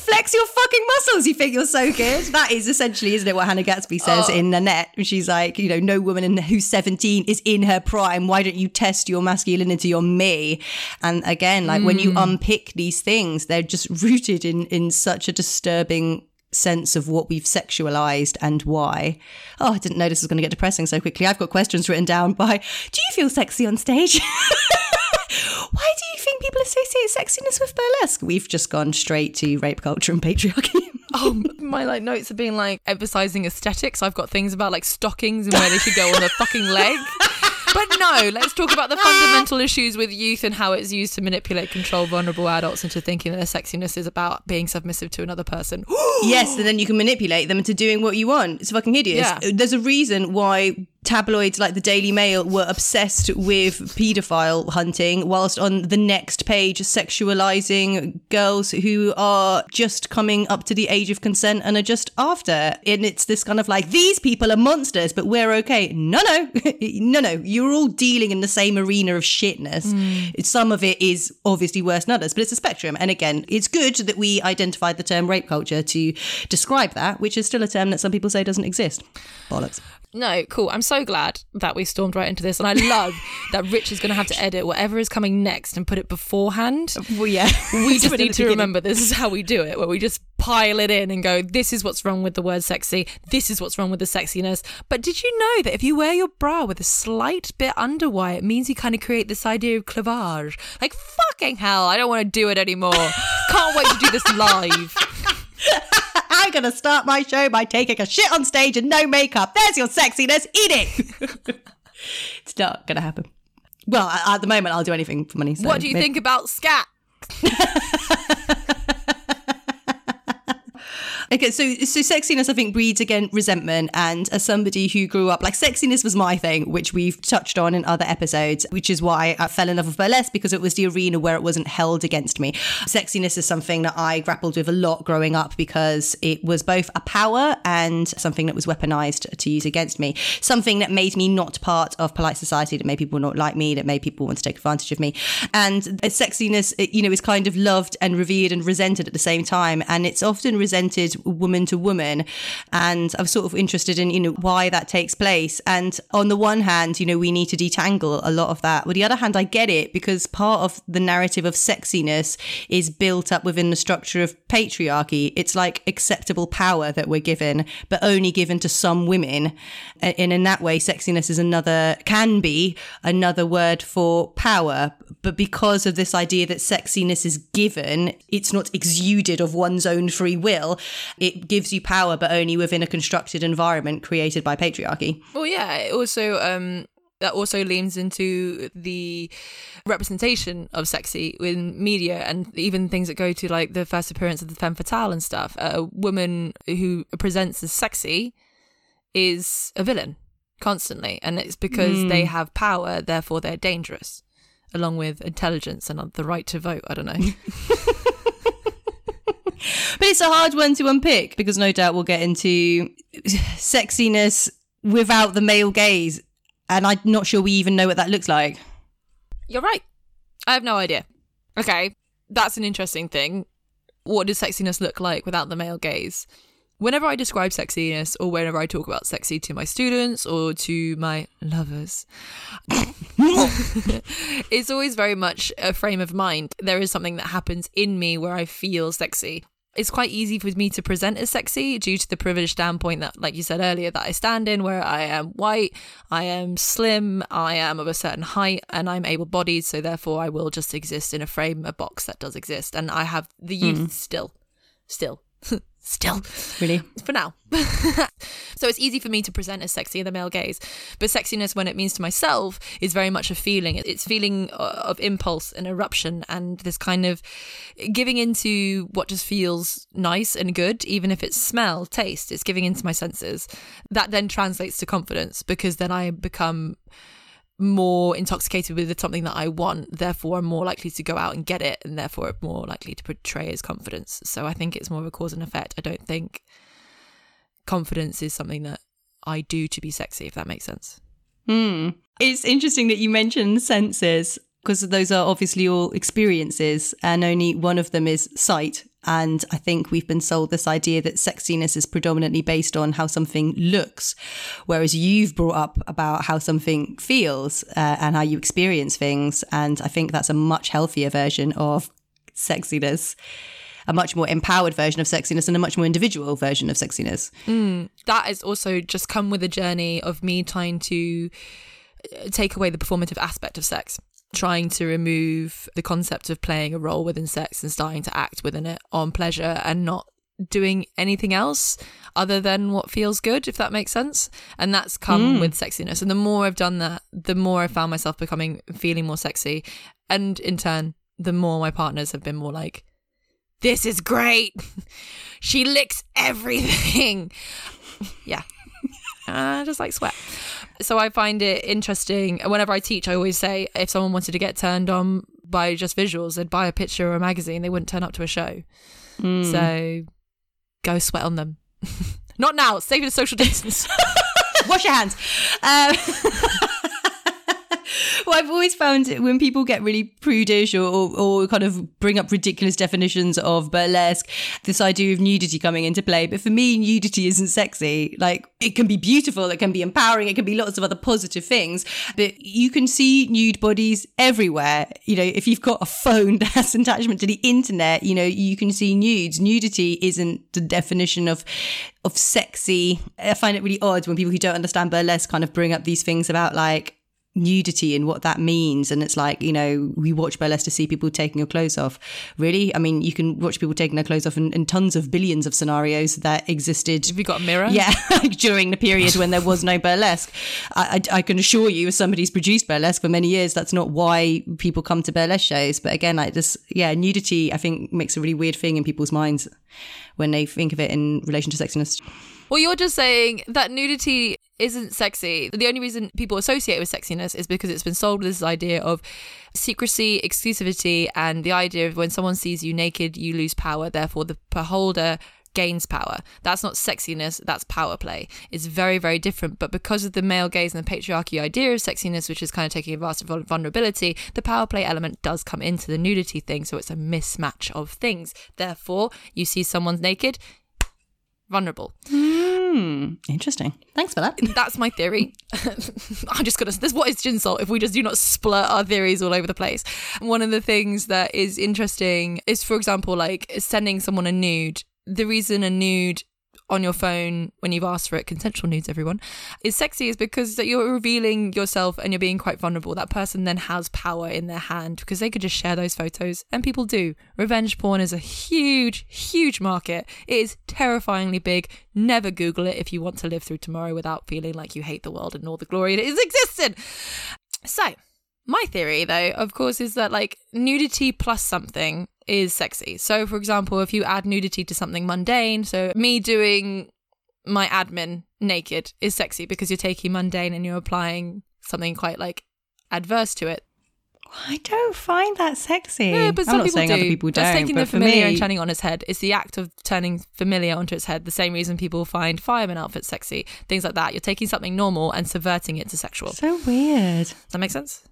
Flex your fucking muscles. You think you're so good. That is essentially, isn't it, what Hannah Gadsby says oh. in Nanette? She's like, you know, no woman in, who's 17 is in her prime. Why don't you test your masculinity on me? And again, like when you hmm. unpick these things, they're just rooted in in such a disturbing sense of what we've sexualized and why. Oh, I didn't know this was going to get depressing so quickly. I've got questions written down by Do you feel sexy on stage? Why do you think people associate sexiness with burlesque? We've just gone straight to rape culture and patriarchy. Oh, my like notes have been like emphasizing aesthetics. I've got things about like stockings and where they should go on the fucking leg. but no, let's talk about the fundamental issues with youth and how it's used to manipulate, control vulnerable adults into thinking that their sexiness is about being submissive to another person. yes, and then you can manipulate them into doing what you want. It's fucking hideous. Yeah. There's a reason why tabloids like the Daily Mail were obsessed with paedophile hunting, whilst on the next page sexualizing girls who are just coming up to the age of consent and are just after. And it's this kind of like, these people are monsters, but we're okay. No, no, no, no. You're all dealing in the same arena of shitness. It's- Some of it is obviously worse than others, but it's a spectrum. And again, it's good that we identified the term rape culture to describe that, which is still a term that some people say doesn't exist. Bollocks. No, cool. I'm so glad that we stormed right into this. And I love that Rich is going to have to edit whatever is coming next and put it beforehand. Well, yeah. We just need to remember this is how we do it, where we just pile it in and go, this is what's wrong with the word sexy. This is what's wrong with the sexiness. But did you know that if you wear your bra with a slight bit underwire, it means you kind of create this idea of cleavage? Like, fucking hell, I don't want to do it anymore. Can't wait to do this live. I'm going to start my show by taking a shit on stage and no makeup. There's your sexiness. Eat it. it's not going to happen. Well, at at the moment, I'll do anything for money. So What do you maybe- think about scat? Okay, so so sexiness, I think, breeds again resentment. And as somebody who grew up like sexiness was my thing, which we've touched on in other episodes, which is why I fell in love with burlesque because it was the arena where it wasn't held against me. Sexiness is something that I grappled with a lot growing up because it was both a power and something that was weaponized to use against me. Something that made me not part of polite society, that made people not like me, that made people want to take advantage of me. And sexiness, you know, is kind of loved and revered and resented at the same time. And it's often resented woman to woman. And I'm sort of interested in, you know, why that takes place. And on the one hand, you know, we need to detangle a lot of that. With the other hand, I get it because part of the narrative of sexiness is built up within the structure of patriarchy. It's like acceptable power that we're given, but only given to some women. And in that way, sexiness is another, can be another word for power. But because of this idea that sexiness is given, it's not exuded of one's own free will. It gives you power, but only within a constructed environment created by patriarchy. Well, yeah, it also um that also leans into the representation of sexy in media and even things that go to like the first appearance of the femme fatale and stuff. A woman who presents as sexy is a villain constantly, and it's because they have power, therefore they're dangerous, along with intelligence and the right to vote. I don't know. But it's a hard one to unpick because no doubt we'll get into sexiness without the male gaze. And I'm not sure we even know what that looks like. You're right. I have no idea. Okay, that's an interesting thing. What does sexiness look like without the male gaze? Whenever I describe sexiness or whenever I talk about sexy to my students or to my lovers, it's always very much a frame of mind. There is something that happens in me where I feel sexy. It's quite easy for me to present as sexy due to the privileged standpoint that, like you said earlier, that I stand in where I am white, I am slim, I am of a certain height, and I'm able bodied. So therefore, I will just exist in a frame, a box that does exist. And I have the youth mm-hmm. still, still, still Really? for now. so it's easy for me to present as sexy in the male gaze, but sexiness, when it means to myself, is very much a feeling. It's feeling uh, of impulse and eruption, and this kind of giving into what just feels nice and good, even if it's smell, taste. It's giving into my senses. That then translates to confidence because then I become more intoxicated with something that I want, therefore I'm more likely to go out and get it, and therefore more likely to portray as confidence. So I think it's more of a cause and effect. I don't think confidence is something that I do to be sexy, if that makes sense. Hmm. It's interesting that you mentioned senses because those are obviously all experiences, and only one of them is sight. And I think we've been sold this idea that sexiness is predominantly based on how something looks, whereas you've brought up about how something feels uh, and how you experience things. And I think that's a much healthier version of sexiness, a much more empowered version of sexiness, and a much more individual version of sexiness. That has also just come with a journey of me trying to uh, take away the performative aspect of sex. Trying to remove the concept of playing a role within sex and starting to act within it on pleasure and not doing anything else. other than what feels good, if that makes sense. And that's come hmm. with sexiness. And the more I've done that, the more I found myself becoming feeling more sexy. And in turn, the more my partners have been more like, this is great. she licks everything. yeah. I uh, just like sweat. So I find it interesting. Whenever I teach, I always say if someone wanted to get turned on by just visuals, they'd buy a picture or a magazine. They wouldn't turn up to a show. So go sweat on them. Not now. Save the social distance. Wash your hands. Um, well, I've always found when people get really prudish or, or, kind of bring up ridiculous definitions of burlesque, this idea of nudity coming into play. But for me, nudity isn't sexy. Like it can be beautiful, it can be empowering, it can be lots of other positive things. But you can see nude bodies everywhere. You know, if you've got a phone that has attachment to the internet, you know, you can see nudes. Nudity isn't the definition of of sexy. I find it really odd when people who don't understand burlesque kind of bring up these things about like nudity and what that means. And it's like, you know, we watch burlesque to see people taking your clothes off. Really? I mean, you can watch people taking their clothes off in, in tons of billions of scenarios that existed. Have you got a mirror? Yeah, during the period when there was no burlesque. I, I, I can assure you, as somebody who's produced burlesque for many years, that's not why people come to burlesque shows. But again, like this, yeah, nudity, I think makes a really weird thing in people's minds when they think of it in relation to sexiness. Well, you're just saying that nudity isn't sexy. The only reason people associate it with sexiness is because it's been sold with this idea of secrecy, exclusivity, and the idea of when someone sees you naked, you lose power. Therefore, the beholder gains power. That's not sexiness, that's power play. It's very, very different. But because of the male gaze and the patriarchy idea of sexiness, which is kind of taking advantage of vulnerability, the power play element does come into the nudity thing. So it's a mismatch of things. Therefore, you see someone's naked, vulnerable. Hmm, interesting. Thanks for that. That's my theory. I'm just gonna. This what is gin salt if we just do not splurt our theories all over the place. One of the things that is interesting is, for example, like sending someone a nude. The reason a nude on your phone when you've asked for it, consensual nudes, everyone, is sexy is because that you're revealing yourself and you're being quite vulnerable. That person then has power in their hand because they could just share those photos, and people do. Revenge porn is a huge, huge market. It is terrifyingly big. Never Google it if you want to live through tomorrow without feeling like you hate the world and all the glory it is existed. So, my theory, though, of course, is that like nudity plus something is sexy. So, for example, if you add nudity to something mundane, so me doing my admin naked is sexy because you're taking mundane and you're applying something quite like adverse to it. I don't find that sexy. Yeah, but some not people saying do. other people don't. That's taking the for familiar me, and turning it on its head. It's the act of turning familiar onto its head. The same reason people find fireman outfits sexy, things like that. You're taking something normal and subverting it to sexual. So weird. that make sense?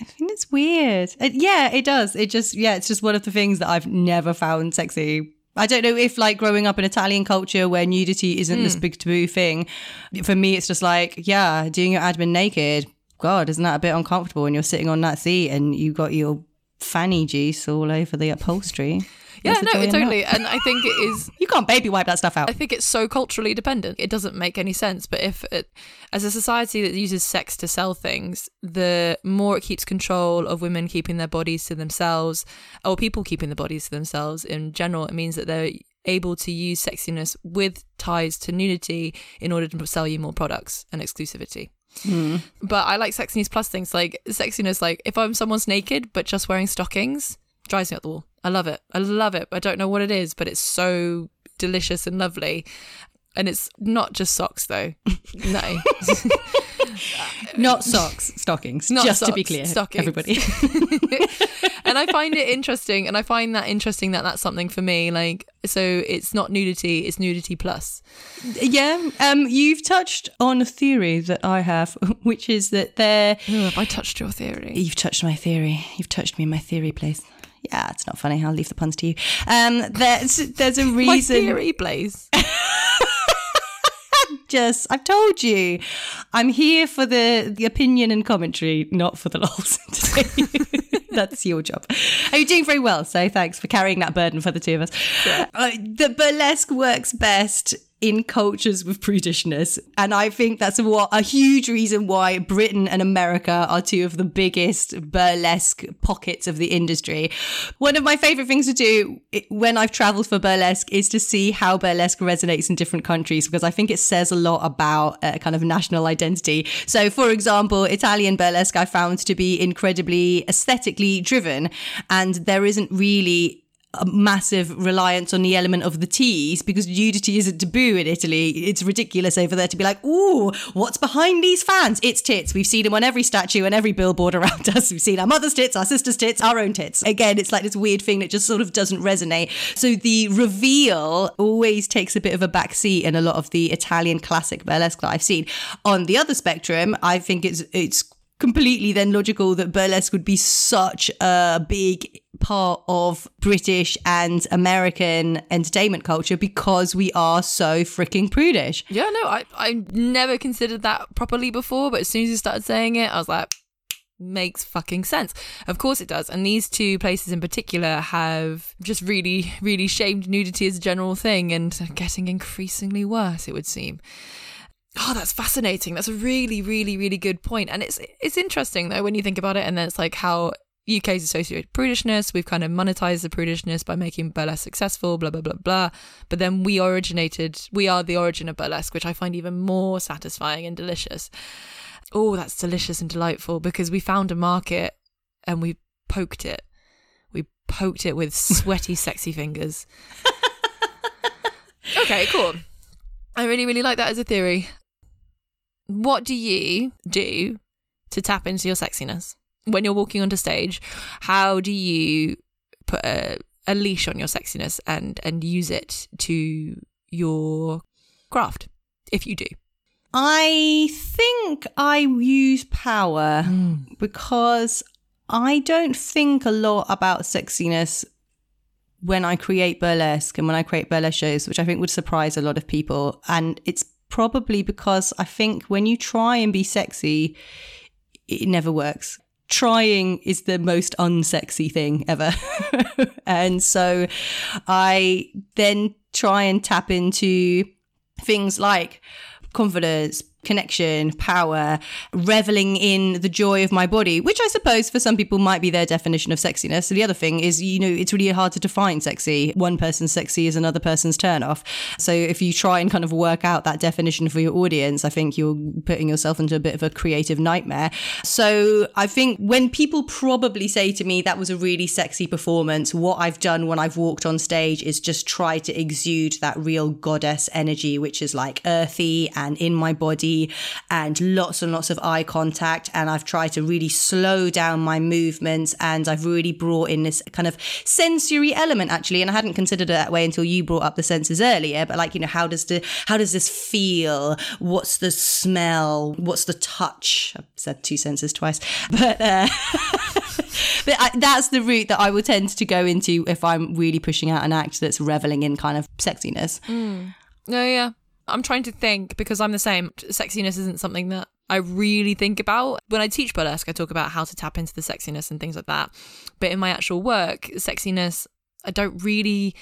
I think it's weird. Uh, yeah, it does. It just, yeah, it's just one of the things that I've never found sexy. I don't know if, like, growing up in Italian culture where nudity isn't this big taboo thing, for me, it's just like, yeah, doing your admin naked. God, isn't that a bit uncomfortable when you're sitting on that seat and you got your fanny juice all over the upholstery? Yeah, no, in that? totally. And I think it is You can't baby wipe that stuff out. I think it's so culturally dependent. It doesn't make any sense. But if it, as a society that uses sex to sell things, the more it keeps control of women keeping their bodies to themselves, or people keeping the bodies to themselves in general, it means that they're able to use sexiness with ties to nudity in order to sell you more products and exclusivity. Hmm. But I like sexiness plus things like sexiness. Like if I'm someone's naked but just wearing stockings, drives me up the wall. I love it. I love it. I don't know what it is, but it's so delicious and lovely. And it's not just socks though. No, Not socks, stockings. Not just to be clear, stockings. everybody. and I find it interesting, and I find that interesting that that's something for me. Like, so it's not nudity; it's nudity plus. yeah, um, you've touched on a theory that I have, which is that there. Have I touched your theory? You've touched my theory. You've touched me in my theory place. Yeah, it's not funny. I'll leave the puns to you. Um, there's there's a reason. My theory, Blaze. Just, I've told you, I'm here for the the opinion and commentary, not for the lols. today. That's your job. Are you doing very well? So thanks for carrying that burden for the two of us. Uh, the burlesque works best in cultures with prudishness. And I think that's what a huge reason why Britain and America are two of the biggest burlesque pockets of the industry. One of my favorite things to do when I've traveled for burlesque is to see how burlesque resonates in different countries because I think it says a lot about a kind of national identity. So, for example, Italian burlesque I found to be incredibly aesthetically driven, and there isn't really a massive reliance on the element of the tease because nudity isn't taboo in Italy. It's ridiculous over there to be like, ooh, what's behind these fans? It's tits. We've seen them on every statue and every billboard around us. We've seen our mother's tits, our sister's tits, our own tits. Again, it's like this weird thing that just sort of doesn't resonate. So the reveal always takes a bit of a backseat in a lot of the Italian classic burlesque that I've seen. On the other spectrum, I think it's it's completely then logical that burlesque would be such a big part of British and American entertainment culture because we are so freaking prudish. Yeah, no, I, I never considered that properly before, but as soon as you started saying it, I was like, makes fucking sense. Of course it does. And these two places in particular have just really, really shamed nudity as a general thing and getting increasingly worse, it would seem. Oh, that's fascinating. That's a really, really, really good point. And it's it's interesting though when you think about it, and then it's like how UK is associated prudishness. We've kind of monetized the prudishness by making burlesque successful, blah, blah, blah, blah. But then we originated, we are the origin of burlesque, which I find even more satisfying and delicious. Oh, that's delicious and delightful because we found a market and we poked it. We poked it with sweaty, sexy fingers. okay, cool. I really, really like that as a theory. What do you do to tap into your sexiness? When you're walking onto stage, how do you put a, a leash on your sexiness and and use it to your craft if you do? I think I use power mm. because I don't think a lot about sexiness when I create burlesque and when I create burlesque shows, which I think would surprise a lot of people. And it's probably because I think when you try and be sexy, it never works trying is the most unsexy thing ever. and so I then try and tap into things like confidence, connection, power, reveling in the joy of my body, which I suppose for some people might be their definition of sexiness. So the other thing is, you know, it's really hard to define sexy. One person's sexy is another person's turn off. So if you try and kind of work out that definition for your audience, I think you're putting yourself into a bit of a creative nightmare. So I think when people probably say to me that was a really sexy performance, what I've done when I've walked on stage is just try to exude that real goddess energy, which is like earthy and in my body and lots and lots of eye contact. And I've tried to really slow down my movements and I've really brought in this kind of sensory element actually. And I hadn't considered it that way until you brought up the senses earlier. But like, you know, how does the how does this feel? What's the smell? What's the touch? I've said two senses twice. But uh but I, that's the route that I will tend to go into if I'm really pushing out an act that's reveling in kind of sexiness. Mm. Oh yeah, I'm trying to think because I'm the same. Sexiness isn't something that I really think about. When I teach burlesque, I talk about how to tap into the sexiness and things like that. But in my actual work, sexiness, I don't really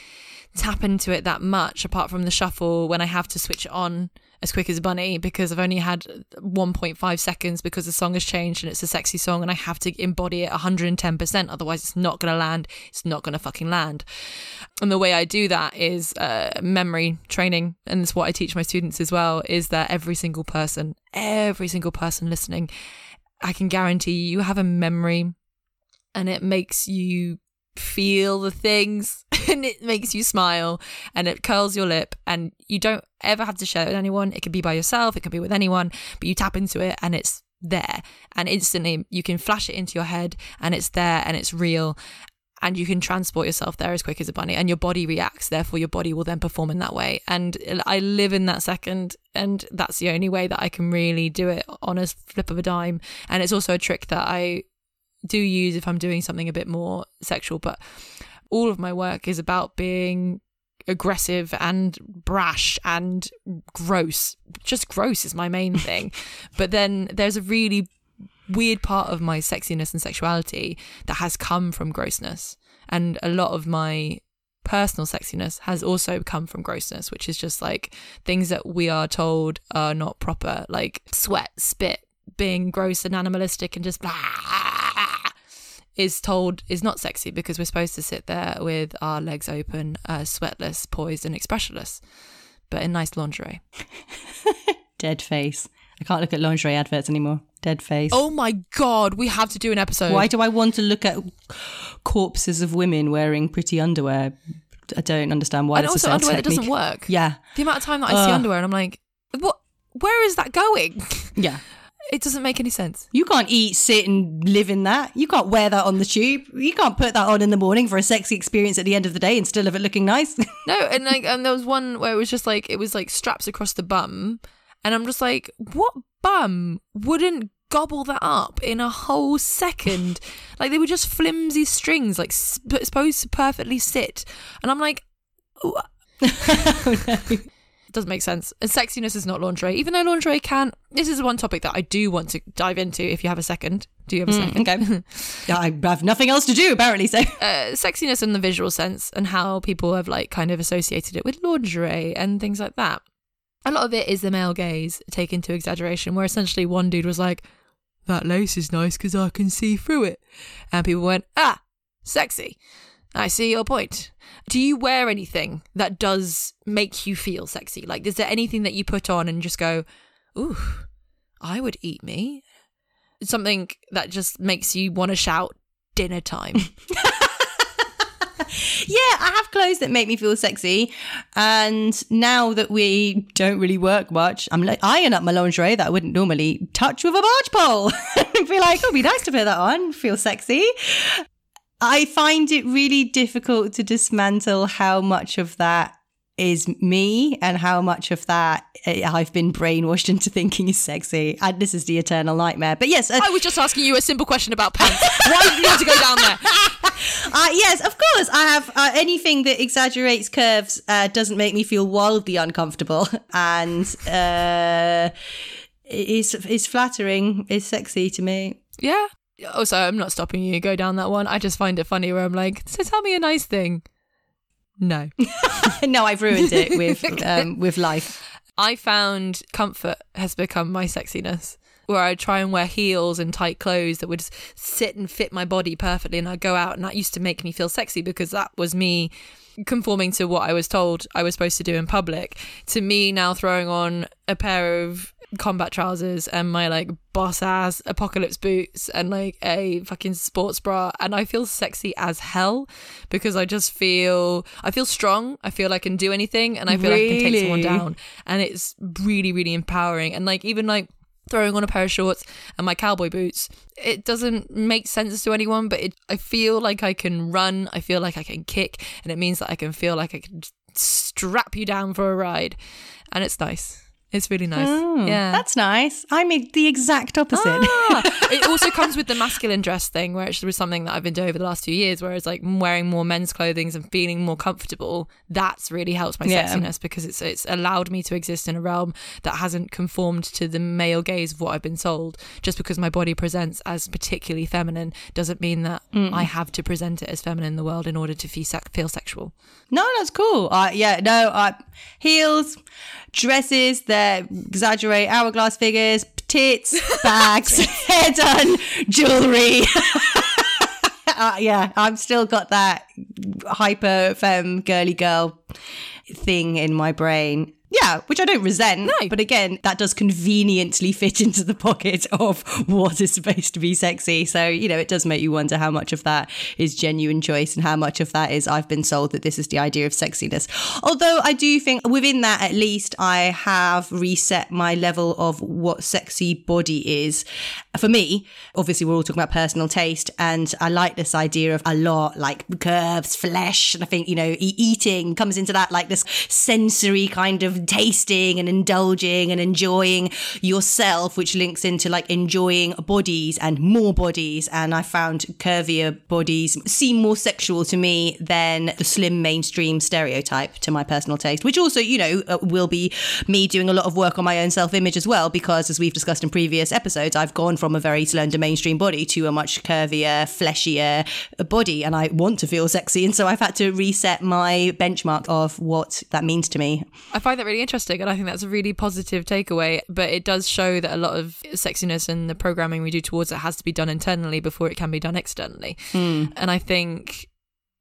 tap into it that much apart from the shuffle when I have to switch it on as quick as bunny because I've only had 1.5 seconds because the song has changed and it's a sexy song and I have to embody it 110%. Otherwise, it's not going to land. It's not going to fucking land. And the way I do that is uh, memory training. And it's what I teach my students as well is that every single person, every single person listening, I can guarantee you have a memory and it makes you feel the things and it makes you smile and it curls your lip and you don't ever have to share it with anyone. It can be by yourself, it can be with anyone, but you tap into it and it's there. And instantly you can flash it into your head and it's there and it's real and you can transport yourself there as quick as a bunny and your body reacts. Therefore your body will then perform in that way. And i live in that second and that's the only way that i can really do it on a flip of a dime. And it's also a trick that i do use if I'm doing something a bit more sexual, but all of my work is about being aggressive and brash and gross. Just gross is my main thing. but then there's a really weird part of my sexiness and sexuality that has come from grossness. And a lot of my personal sexiness has also come from grossness, which is just like things that we are told are not proper, like sweat, spit, being gross and animalistic and just blah is told is not sexy because we're supposed to sit there with our legs open, uh, sweatless, poised, and expressionless, but in nice lingerie. Dead face. I can't look at lingerie adverts anymore. Dead face. Oh my god, we have to do an episode. Why do I want to look at corpses of women wearing pretty underwear? I don't understand why. And also underwear that doesn't work. Yeah, The amount of time that I see underwear and I'm like, what? Where is that going? yeah. it doesn't make any sense. You can't eat, sit, and live in that. You can't wear that on the tube. You can't put that on in the morning for a sexy experience at the end of the day and still have it looking nice. No, and like, and there was one where it was just like it was like straps across the bum, and I'm just like, what bum wouldn't gobble that up in a whole second? like they were just flimsy strings, like sp- supposed to perfectly sit, and I'm like, "Wha- It doesn't make sense. And sexiness is not lingerie, even though lingerie can. This is one topic that I do want to dive into. If you have a second, do you have a second? okay. yeah, I have nothing else to do, apparently. So, uh, sexiness in the visual sense and how people have like kind of associated it with lingerie and things like that. A lot of it is the male gaze taken to exaggeration, where essentially one dude was like, "That lace is nice because I can see through it," and people went, "Ah, sexy." I see your point. Do you wear anything that does make you feel sexy? Like, is there anything that you put on and just go, "Ooh, I would eat me"? Something that just makes you want to shout dinner time. yeah, I have clothes that make me feel sexy. And now that we don't really work much, I'm like eyeing up my lingerie that I wouldn't normally touch with a barge pole. be like, oh, it'd be nice to put that on, feel sexy. I find it really difficult to dismantle how much of that is me and how much of that eh, I've been brainwashed into thinking is sexy. And this is the eternal nightmare. But yes, uh, I was just asking you a simple question about pants. Why did you have to go down there? uh, yes, of course. I have uh, anything that exaggerates curves uh, doesn't make me feel wildly uncomfortable, and uh, is is flattering, is sexy to me. Yeah. Also, I'm not stopping you. Go down that one. I just find it funny where I'm like, so tell me a nice thing. No. no, I've ruined it with um, with life. I found comfort has become my sexiness. Where I try and wear heels and tight clothes that would sit and fit my body perfectly, and I go out, and that used to make me feel sexy because that was me conforming to what I was told I was supposed to do in public. To me, now throwing on a pair of combat trousers and my like boss ass apocalypse boots and like a fucking sports bra and I feel sexy as hell because I just feel I feel strong. I feel I can do anything and I feel like I can take someone down. And it's really really empowering. And like even like throwing on a pair of shorts and my cowboy boots it doesn't make sense to anyone but it, i feel like i can run. I feel like i can kick and it means that i can feel like i can strap you down for a ride. And it's nice it's really nice Oh, yeah that's nice. I'm the exact opposite. Ah, it also comes with the masculine dress thing, where it was something that I've been doing over the last few years, whereas like wearing more men's clothing and feeling more comfortable. That's really helped my Yeah. sexiness because it's it's allowed me to exist in a realm that hasn't conformed to the male gaze of what I've been sold. Just because my body presents as particularly feminine doesn't mean that I have to present it as feminine in the world in order to feel, feel sexual. No, that's cool. Uh, yeah, no, uh, heels, dresses that exaggerate hourglass figures, tits, bags, hair done, jewelry. uh, yeah, I've still got that hyper femme girly girl thing in my brain. Yeah, which I don't resent. No. But again, that does conveniently fit into the pocket of what is supposed to be sexy. So, you know, it does make you wonder how much of that is genuine choice and how much of that is I've been sold that this is the idea of sexiness. Although I do think within that, at least, I have reset my level of what sexy body is. For me, obviously, we're all talking about personal taste, and I like this idea of a lot like curves, flesh. And I think, you know, e- eating comes into that like this sensory kind of tasting and indulging and enjoying yourself, which links into like enjoying bodies and more bodies. And I found curvier bodies seem more sexual to me than the slim mainstream stereotype to my personal taste, which also, you know, uh, will be me doing a lot of work on my own self image as well, because as we've discussed in previous episodes, I've gone from a very slender mainstream body to a much curvier, fleshier body. And I want to feel sexy. And so I've had to reset my benchmark of what that means to me. I find that really interesting, and I think that's a really positive takeaway. But it does show that a lot of sexiness and the programming we do towards it has to be done internally before it can be done externally. Mm. And I think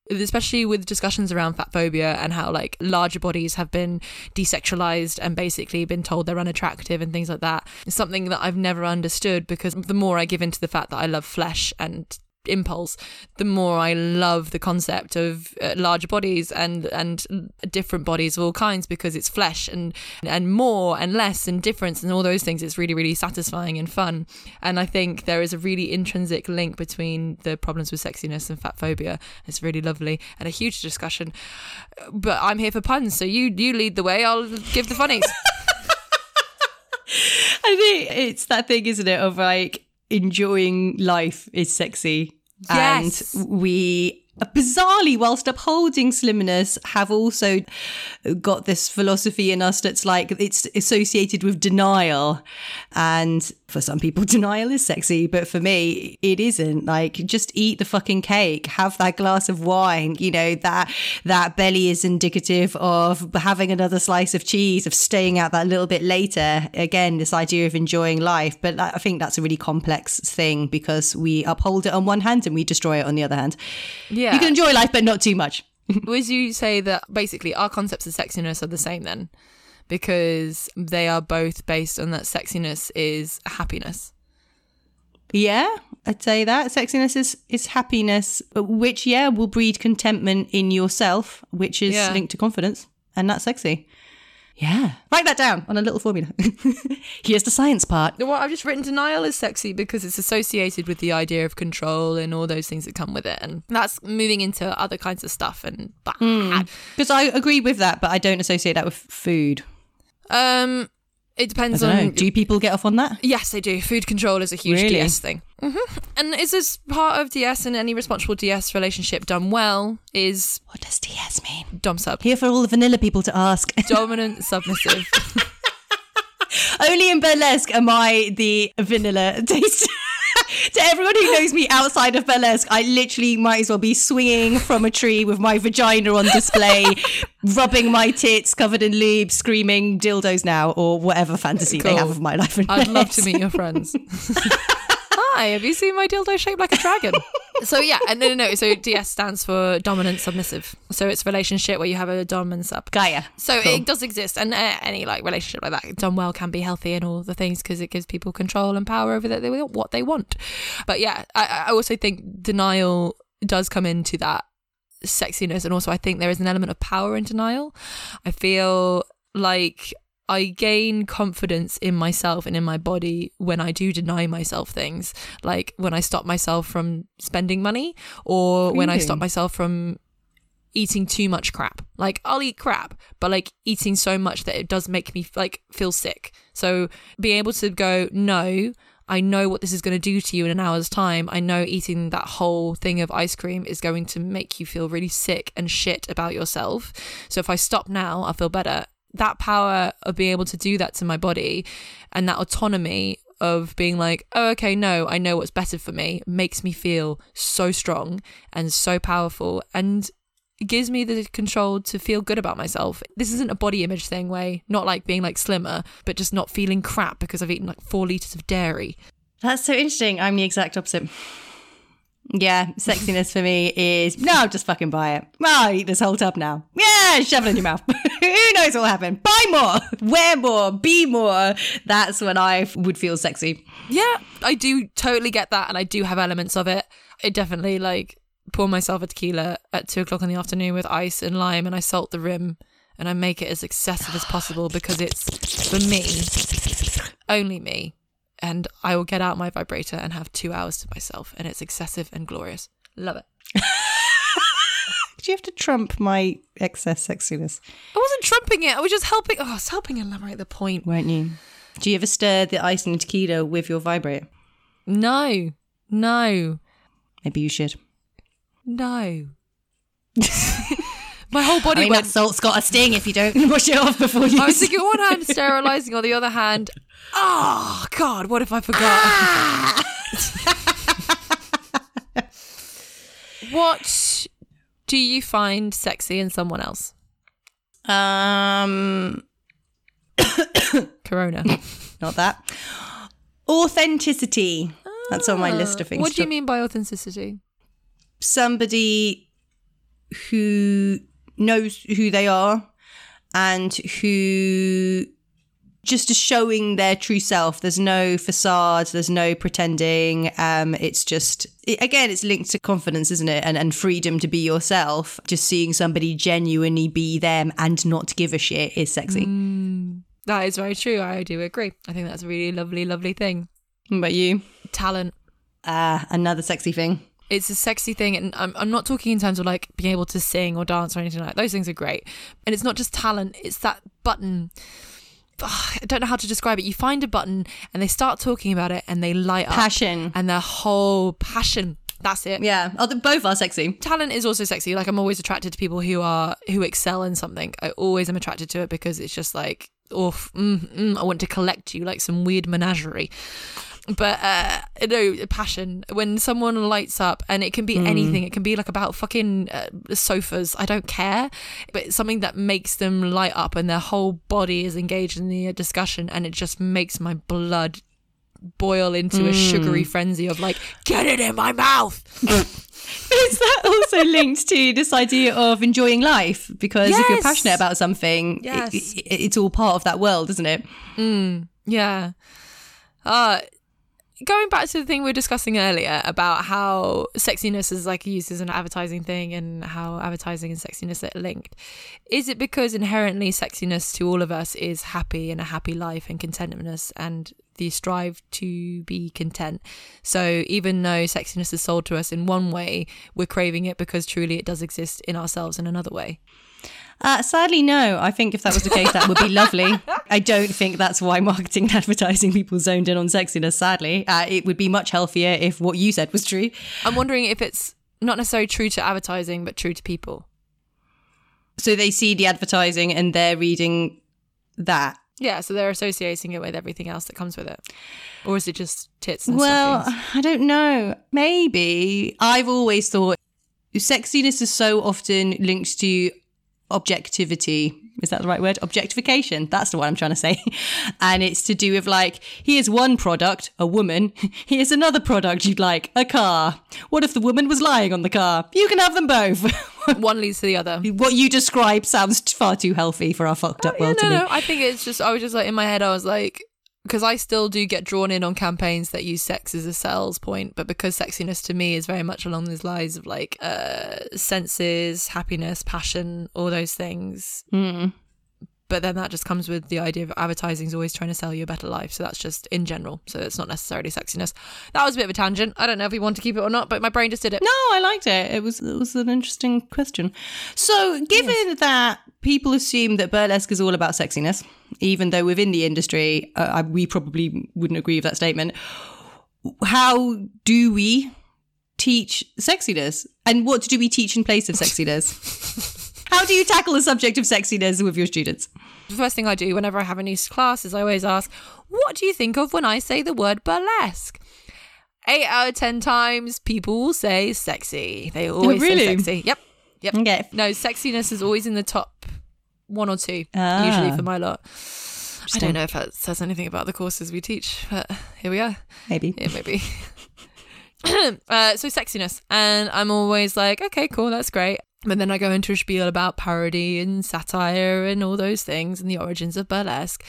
especially with discussions around fat phobia and how like larger bodies have been desexualized and basically been told they're unattractive and things like that is something that I've never understood because the more I give into the fact that I love flesh and impulse, the more I love the concept of uh, larger bodies and and different bodies of all kinds because it's flesh and and more and less and difference and all those things. It's really really satisfying and fun. And I think there is a really intrinsic link between the problems with sexiness and fat phobia. It's really lovely and a huge discussion. But I'm here for puns, so you you lead the way. I'll give the funnies. I think it's that thing, isn't it, of like enjoying life is sexy. Yes. And we bizarrely, whilst upholding slimness, have also got this philosophy in us that's like it's associated with denial. And for some people, denial is sexy, but for me, it isn't. Like, just eat the fucking cake, have that glass of wine. You know that that belly is indicative of having another slice of cheese, of staying out that little bit later. Again, this idea of enjoying life, but I think that's a really complex thing because we uphold it on one hand and we destroy it on the other hand. Yeah, you can enjoy life, but not too much. Would you say that basically our concepts of sexiness are the same then? Because they are both based on that sexiness is happiness. Yeah, I'd say that sexiness is is happiness, which yeah will breed contentment in yourself, which is yeah. linked to confidence, and that's sexy. Yeah, write that down on a little formula. Here's the science part. Well, I've just written denial is sexy because it's associated with the idea of control and all those things that come with it, and that's moving into other kinds of stuff. And because mm. I agree with that, but I don't associate that with food. Um, it depends on. Know. Do people get off on that? Yes, they do. Food control is a huge really? DS thing. Mm-hmm. And is this part of DS and any responsible DS relationship done well? Is what does DS mean? Dom sub. Here for all the vanilla people to ask. Dominant, submissive. Only in burlesque am I the vanilla taste to everyone who knows me outside of burlesque, I literally might as well be swinging from a tree with my vagina on display, rubbing my tits covered in lube, screaming dildos now, or whatever fantasy cool. they have of my life. I'd love to meet your friends. Hi, have you seen my dildo shaped like a dragon? so yeah, and no, no, no. So DS stands for dominant submissive. So it's a relationship where you have a dom and sub. Gaia. So cool. it does exist, and uh, any like relationship like that done well can be healthy and all the things because it gives people control and power over that they what they want. But yeah, I, I also think denial does come into that sexiness, and also I think there is an element of power in denial. I feel like I gain confidence in myself and in my body when I do deny myself things, like when I stop myself from spending money or when I stop myself from eating too much crap. Like I'll eat crap, but like eating so much that it does make me like feel sick. So being able to go, no, I know what this is going to do to you in an hour's time. I know eating that whole thing of ice cream is going to make you feel really sick and shit about yourself. So if I stop now, I'll feel better that power of being able to do that to my body and that autonomy of being like, oh, okay, no, I know what's better for me makes me feel so strong and so powerful and gives me the control to feel good about myself. This isn't a body image thing way, not like being like slimmer, but just not feeling crap because I've eaten like four liters of dairy. That's so interesting. I'm the exact opposite. Yeah, sexiness for me is no, just fucking buy it. I'll eat this whole tub now. Yeah, shove it in your mouth. Who knows what'll happen? Buy more, wear more, be more. That's when I would feel sexy. Yeah, I do totally get that, and I do have elements of it. I definitely like pour myself a tequila at two o'clock in the afternoon with ice and lime, and I salt the rim, and I make it as excessive as possible because it's for me, only me and I will get out my vibrator and have two hours to myself, and it's excessive and glorious. Love it. did you have to trump my excess sexiness? I wasn't trumping it. I was just helping. Oh, I was helping elaborate the point. Weren't you? Do you ever stir the ice and tequila with your vibrator? No, no, Maybe you should. no. My whole I body mean, went. that salt's got a sting if you don't wash it off before you. I was thinking, on one hand sterilizing, on the other hand, oh God, what if I forgot? what do you find sexy in someone else? um, Corona. not that. Authenticity. That's on my list of things. What do you mean by authenticity? somebody who knows who they are and who just showing their true self. There's no facade. There's no pretending. Um, it's just it, again, it's linked to confidence, isn't it? And and freedom to be yourself. Just seeing somebody genuinely be them and not give a shit is sexy. That is very true. I do agree. I think that's a really lovely, lovely thing. What about you? Talent. Ah, another sexy thing. It's a sexy thing, and I'm, I'm not talking in terms of like being able to sing or dance or anything like that. Those things are great. And it's not just talent, it's that button. I don't know how to describe it. You find a button and they start talking about it and they light up. Passion. And their whole passion. That's it. Yeah, oh, both are sexy. talent is also sexy. Like I'm always attracted to people who are who excel in something. I always am attracted to it because it's just like, oh, mm, mm, I want to collect you like some weird menagerie. But uh, no passion when someone lights up, and it can be anything. It can be like about fucking uh, sofas. I don't care, but something that makes them light up, and their whole body is engaged in the discussion, and it just makes my blood boil into a sugary frenzy of like, get it in my mouth. Is that also linked to this idea of enjoying life? Because if you're passionate about something, Yes. it, it- it's all part of that world, isn't it? Yeah. Uh going back to the thing we were discussing earlier about how sexiness is like used as an advertising thing and how advertising and sexiness are linked. Is it because inherently sexiness to all of us is happy and a happy life and contentedness and the strive to be content. So even though sexiness is sold to us in one way, we're craving it because truly it does exist in ourselves in another way. Uh, sadly, no. I think if that was the case, that would be lovely. I don't think that's why marketing and advertising people zoned in on sexiness, sadly. Uh, it would be much healthier if what you said was true. I'm wondering if it's not necessarily true to advertising but true to people. So they see the advertising and they're reading that. Yeah, so they're associating it with everything else that comes with it. Or is it just tits and Well, stockings? I don't know. Maybe. I've always thought sexiness is so often linked to objectivity. Is that the right word? Objectification. That's the one I'm trying to say. And it's to do with like, here's one product, a woman. Here's another product you'd like, a car. What if the woman was lying on the car? You can have them both. One leads to the other. what you describe sounds far too healthy for our fucked oh, up Yeah, world no, no. I think it's just, I was just like, in my head, I was like, because I still do get drawn in on campaigns that use sex as a sales point, but because sexiness to me is very much along those lines of like uh, senses, happiness, passion, all those things. Mm. But then that just comes with the idea of advertising is always trying to sell you a better life. So that's just in general. So it's not necessarily sexiness. That was a bit of a tangent. I don't know if we want to keep it or not, but my brain just did it. No, I liked it. It was it was an interesting question. So, given that people assume that burlesque is all about sexiness, even though within the industry uh, we probably wouldn't agree with that statement, how do we teach sexiness, and what do we teach in place of sexiness? how do you tackle the subject of sexiness with your students? The first thing I do whenever I have a new class is I always ask, What do you think of when I say the word burlesque? Eight out of 10 times, people say sexy. They always really? say sexy. Yep. Yep. Okay. No, sexiness is always in the top one or two, Ah. usually for my lot. I don't know if that says anything about the courses we teach, but here we are. Maybe. Yeah, maybe. uh, so sexiness, and I'm always like, okay, cool, that's great. But then I go into a spiel about parody and satire and all those things and the origins of burlesque,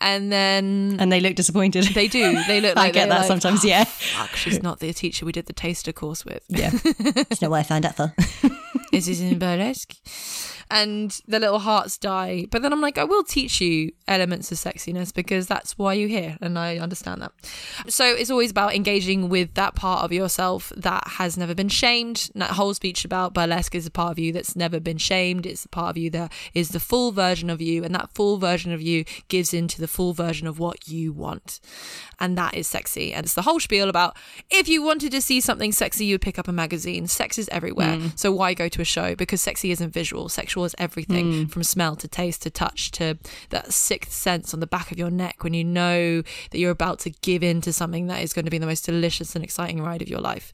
and then And they look disappointed. they do. They look. Like I get that like, sometimes. "Oh, Yeah. Fuck, she's not the teacher we did the taster course with. Yeah. That's not what I found out for. This isn't burlesque. And the little hearts die. But then I'm like, I will teach you elements of sexiness because that's why you're here. And I understand that. So it's always about engaging with that part of yourself that has never been shamed. That whole speech about burlesque is a part of you that's never been shamed. It's a part of you that is the full version of you. And that full version of you gives into the full version of what you want. And that is sexy. And it's the whole spiel about if you wanted to see something sexy, you would pick up a magazine. Sex is everywhere. Mm. So why go to a show? Because sexy isn't visual. Sexual is everything mm. from smell to taste to touch to that sixth sense on the back of your neck when you know that you're about to give in to something that is going to be the most delicious and exciting ride of your life.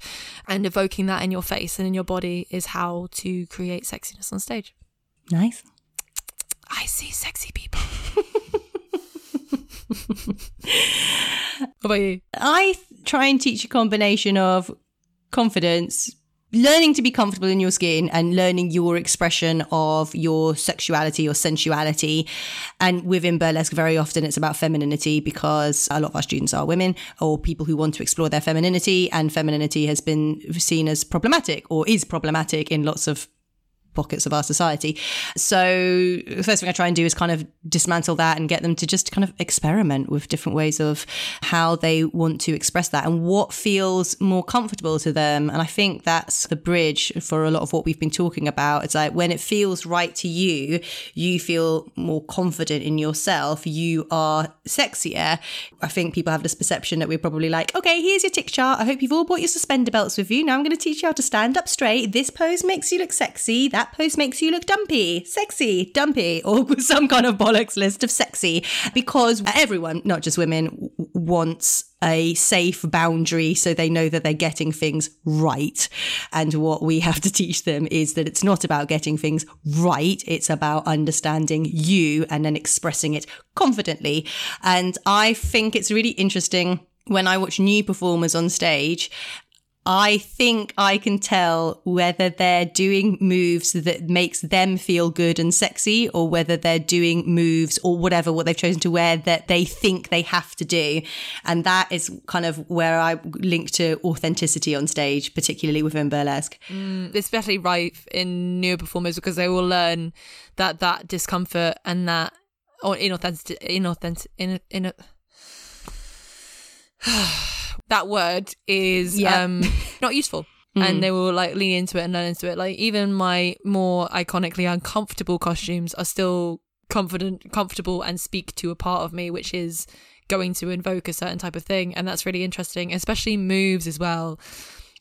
And evoking that in your face and in your body is how to create sexiness on stage. Nice. I see sexy people. what about you? I try and teach a combination of confidence, learning to be comfortable in your skin and learning your expression of your sexuality or sensuality. And within burlesque, very often it's about femininity because a lot of our students are women or people who want to explore their femininity. And femininity has been seen as problematic or is problematic in lots of pockets of our society. So the first thing I try and do is kind of dismantle that and get them to just kind of experiment with different ways of how they want to express that and what feels more comfortable to them. And I think that's the bridge for a lot of what we've been talking about. It's like when it feels right to you, you feel more confident in yourself, you are sexier. I think people have this perception that we're probably like, okay, here's your tick chart. I hope you've all brought your suspender belts with you. Now I'm going to teach you how to stand up straight. This pose makes you look sexy. That pose makes you look dumpy, sexy, dumpy, or some kind of bollocks list of sexy because everyone, not just women, w- wants a safe boundary so they know that they're getting things right. And what we have to teach them is that it's not about getting things right. It's about understanding you and then expressing it confidently. And I think it's really interesting when I watch new performers on stage I think I can tell whether they're doing moves that makes them feel good and sexy or whether they're doing moves or whatever what they've chosen to wear that they think they have to do. And that is kind of where I link to authenticity on stage, particularly within burlesque. Mm, especially rife in newer performers because they will learn that that discomfort and that or inauthentic inauthentic in in that word is Yeah. um not useful. And they will like lean into it and learn into it. Like even my more iconically uncomfortable costumes are still confident comfortable and speak to a part of me which is going to invoke a certain type of thing. And that's really interesting especially moves as well.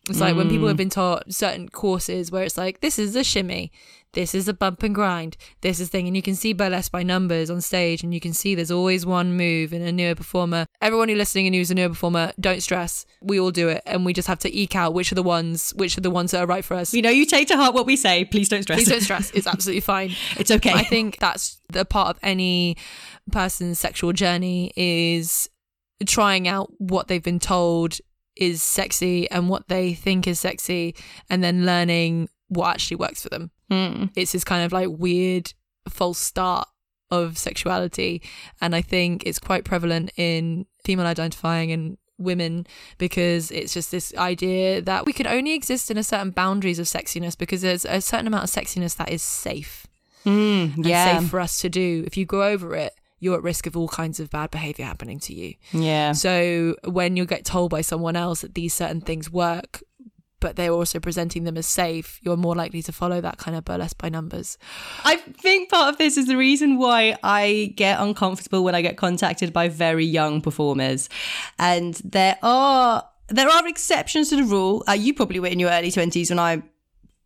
It's like when people have been taught certain courses where it's like this is a shimmy this is a bump and grind this is thing and you can see burlesque by numbers on stage and you can see there's always one move in a newer performer everyone who's listening and who's a newer performer don't stress we all do it and we just have to eke out which are the ones which are the ones that are right for us We know you take to heart what we say. Please don't stress. please don't stress it's absolutely fine It's okay. I think that's the part of any person's sexual journey is trying out what they've been told is sexy and what they think is sexy and then learning what actually works for them. Mm. It's this kind of like weird false start of sexuality and I think it's quite prevalent in female identifying and women because it's just this idea that we can only exist in a certain boundaries of sexiness because there's a certain amount of sexiness that is safe mm, and yeah. safe for us to do. If you go over it, you're at risk of all kinds of bad behavior happening to you. Yeah. So when you get told by someone else that these certain things work, but they're also presenting them as safe, you're more likely to follow that kind of burlesque by numbers. I think part of this is the reason why I get uncomfortable when I get contacted by very young performers. And there are there are exceptions to the rule. Uh, you probably were in your early 20s when I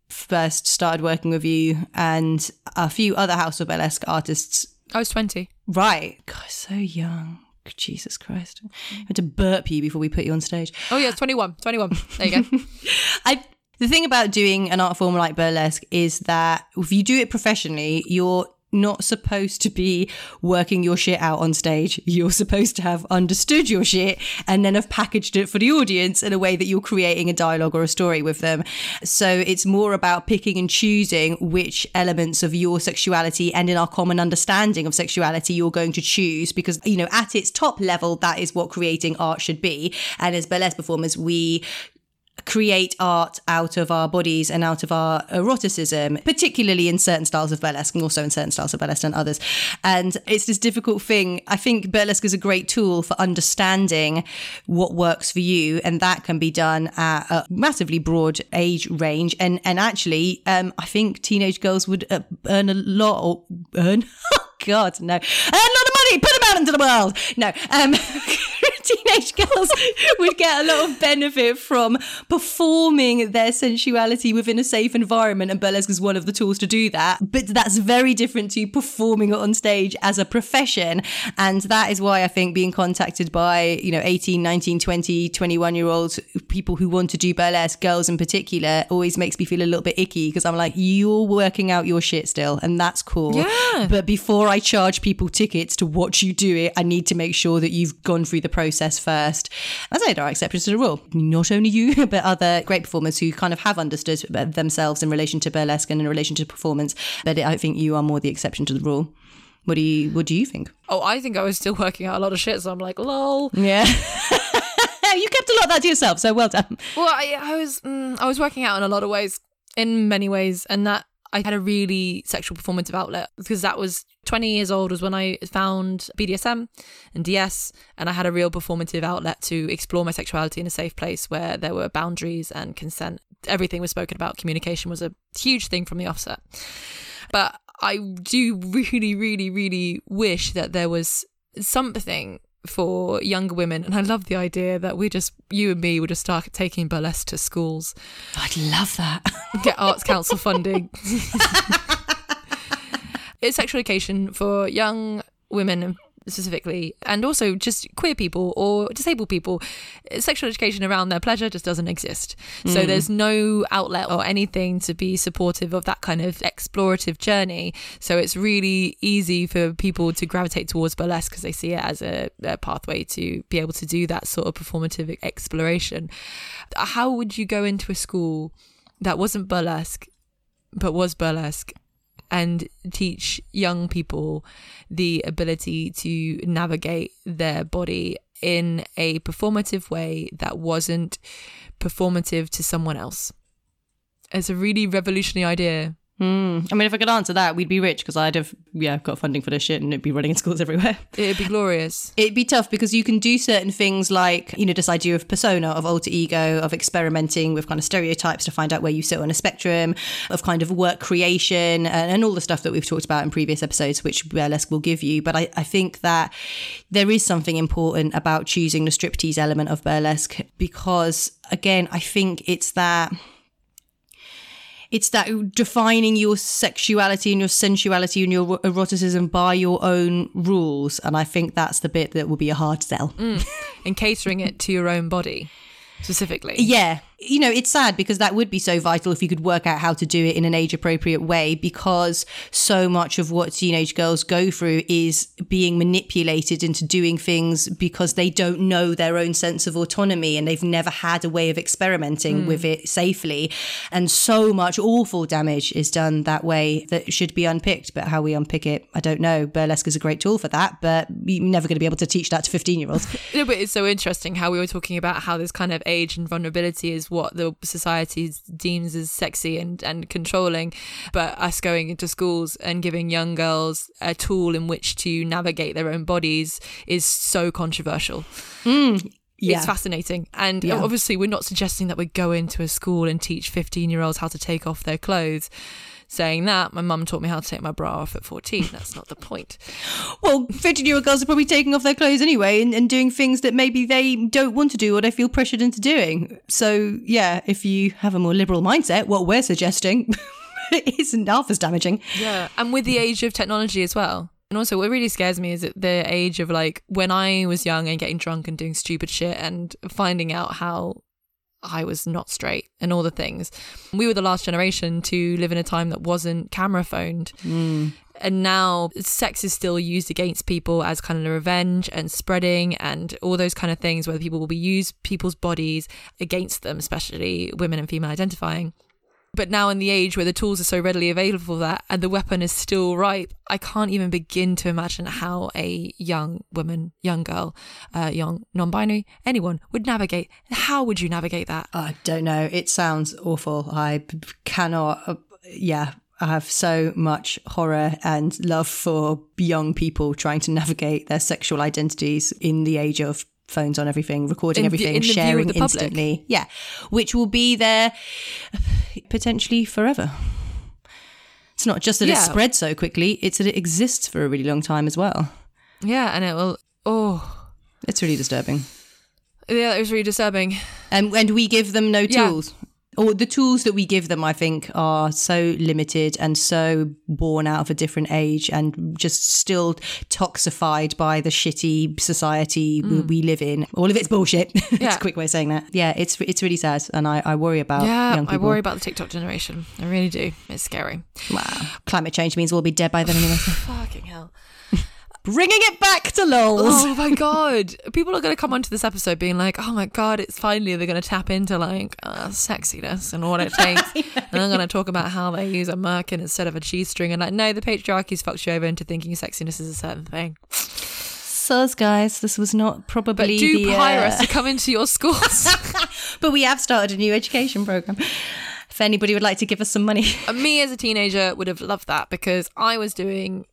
first started working with you and a few other House of Burlesque artists. I was 20. Right. God, so young. Jesus Christ. Mm. I had to burp you before we put you on stage. Oh, yeah, 21. 21. There you go. I the thing about doing an art form like burlesque is that if you do it professionally, you're not supposed to be working your shit out on stage. You're supposed to have understood your shit and then have packaged it for the audience in a way that you're creating a dialogue or a story with them. So it's more about picking and choosing which elements of your sexuality and in our common understanding of sexuality you're going to choose because, you know, at its top level, that is what creating art should be. And as burlesque performers, we create art out of our bodies and out of our eroticism, particularly in certain styles of burlesque and also in certain styles of burlesque and others. And it's this difficult thing. I think burlesque is a great tool for understanding what works for you, and that can be done at a massively broad age range. And and actually, um, I think teenage girls would uh, earn a lot or earn. God, no, earn a lot of money. Put them out into the world. No, um, teenage girls would get a lot of benefit from performing their sensuality within a safe environment, and burlesque is one of the tools to do that. But that's very different to performing it on stage as a profession, and that is why I think being contacted by you know 18, 19, 20, 21 year olds, people who want to do burlesque, girls in particular, always makes me feel a little bit icky because I'm like, you're working out your shit still, and that's cool. Yeah. But before I charge people tickets to watch you do it, I need to make sure that you've gone through the process first. as I there are exceptions to the rule. Not only you, but other great performers who kind of have understood themselves in relation to burlesque and in relation to performance. But I think you are more the exception to the rule. What do you What do you think? Oh, I think I was still working out a lot of shit, so I'm like, lol. Yeah. you kept a lot of that to yourself, so well done. Well, I, I was mm, I was working out in a lot of ways, in many ways, and that I had a really sexual performative outlet because that was 20 years old was when I found BDSM and DS, and I had a real performative outlet to explore my sexuality in a safe place where there were boundaries and consent. Everything was spoken about. Communication was a huge thing from the offset. But I do really, really, really wish that there was something for younger women. And I love the idea that we just, you and me, would just start taking burlesque to schools. I'd love that. Get Arts Council funding. it's sexual education for young women specifically, and also just queer people or disabled people. Sexual education around their pleasure just doesn't exist. So hmm. there's no outlet or anything to be supportive of that kind of explorative journey. So it's really easy for people to gravitate towards burlesque because they see it as a, a pathway to be able to do that sort of performative exploration. How would you go into a school that wasn't burlesque, but was burlesque? And teach young people the ability to navigate their body in a performative way that wasn't performative to someone else. It's a really revolutionary idea. Mm. I mean, if I could answer that, we'd be rich because I'd have, yeah, got funding for this shit and it'd be running in schools everywhere. It'd be glorious. It'd be tough because you can do certain things like, you know, this idea of persona, of alter ego, of experimenting with kind of stereotypes to find out where you sit on a spectrum, of kind of work creation and, and all the stuff that we've talked about in previous episodes, which burlesque will give you. But I, I think that there is something important about choosing the striptease element of burlesque because, again, I think it's that it's that defining your sexuality and your sensuality and your eroticism by your own rules. And I think that's the bit that will be a hard sell. Mm. And catering it to your own body specifically. Yeah. You know, it's sad because that would be so vital if you could work out how to do it in an age appropriate way because so much of what teenage girls go through is being manipulated into doing things because they don't know their own sense of autonomy and they've never had a way of experimenting mm. with it safely. And so much awful damage is done that way that should be unpicked. But how we unpick it, I don't know. Burlesque is a great tool for that, but you're never going to be able to teach that to 15 year olds. no, but it's so interesting how we were talking about how this kind of age and vulnerability is what the society deems as sexy and, and controlling. But us going into schools and giving young girls a tool in which to navigate their own bodies is so controversial. Mm. Yeah. It's fascinating. And yeah. obviously, we're not suggesting that we go into a school and teach 15 year olds how to take off their clothes saying that. My mum taught me how to take my bra off at 14. That's not the point. well, 15 year old girls are probably taking off their clothes anyway and, and doing things that maybe they don't want to do or they feel pressured into doing. So, yeah, if you have a more liberal mindset, what we're suggesting isn't half as damaging. Yeah. And with the age of technology as well. And also, what really scares me is at the age of like when I was young and getting drunk and doing stupid shit and finding out how I was not straight and all the things. We were the last generation to live in a time that wasn't camera phoned. Mm. And now sex is still used against people as kind of a revenge and spreading and all those kind of things where people will be use people's bodies against them, especially women and female identifying. But now in the age where the tools are so readily available for that and the weapon is still ripe, I can't even begin to imagine how a young woman, young girl, uh, young non-binary, anyone would navigate. How would you navigate that? I don't know. It sounds awful. I cannot. Uh, yeah. I have so much horror and love for young people trying to navigate their sexual identities in the age of phones on everything, recording In everything, in sharing instantly. Yeah. Which will be there potentially forever. It's not just that it spreads so quickly, it's that it exists for a really long time as well. Yeah, and it will. Oh, It's really disturbing. yeah, it was really disturbing. And and we give them no Yeah. tools. Or the tools that we give them, I think, are so limited and so born out of a different age and just still toxified by the shitty society we- we live in. All of it's bullshit. Mm. Yeah. a quick way of saying that. Yeah, it's it's really sad, and I, I worry about Yeah, I worry about the TikTok generation. I really do. It's scary. Wow. Climate change means we'll be dead by then anyway. Fucking hell. Bringing it back to lols. Oh my god. People are going to come onto this episode being like, oh my god, it's finally they're going to tap into like uh, sexiness and what it takes. and I'm going to talk about how they use a merkin instead of a G string. And like, no, the patriarchy's fucked you over into thinking sexiness is a certain thing. Sus, guys, this was not But probably do the. hire uh, us to come into your schools. but we have started a new education program. If anybody would like to give us some money. Me as a teenager would have loved that because I was doing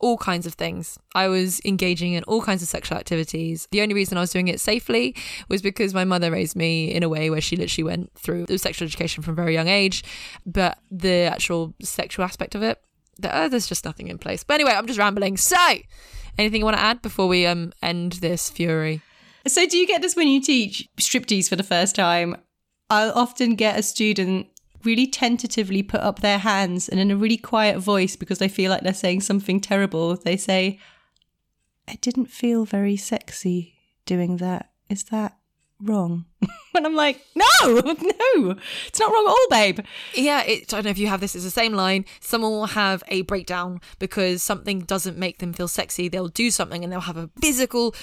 all kinds of things. I was engaging in all kinds of sexual activities. The only reason I was doing it safely was because my mother raised me in a way where she literally went through the sexual education from a very young age. But the actual sexual aspect of it, uh, there's just nothing in place. But anyway, I'm just rambling. So, anything you want to add before we um end this fury? So, do you get this when you teach striptease for the first time? I'll often get a student really tentatively put up their hands and in a really quiet voice because they feel like they're saying something terrible. They say, I didn't feel very sexy doing that. Is that wrong? and I'm like, no, no, it's not wrong at all, babe. Yeah, it, I don't know if you have this. It's the same line. Someone will have a breakdown because something doesn't make them feel sexy. They'll do something and they'll have a physical,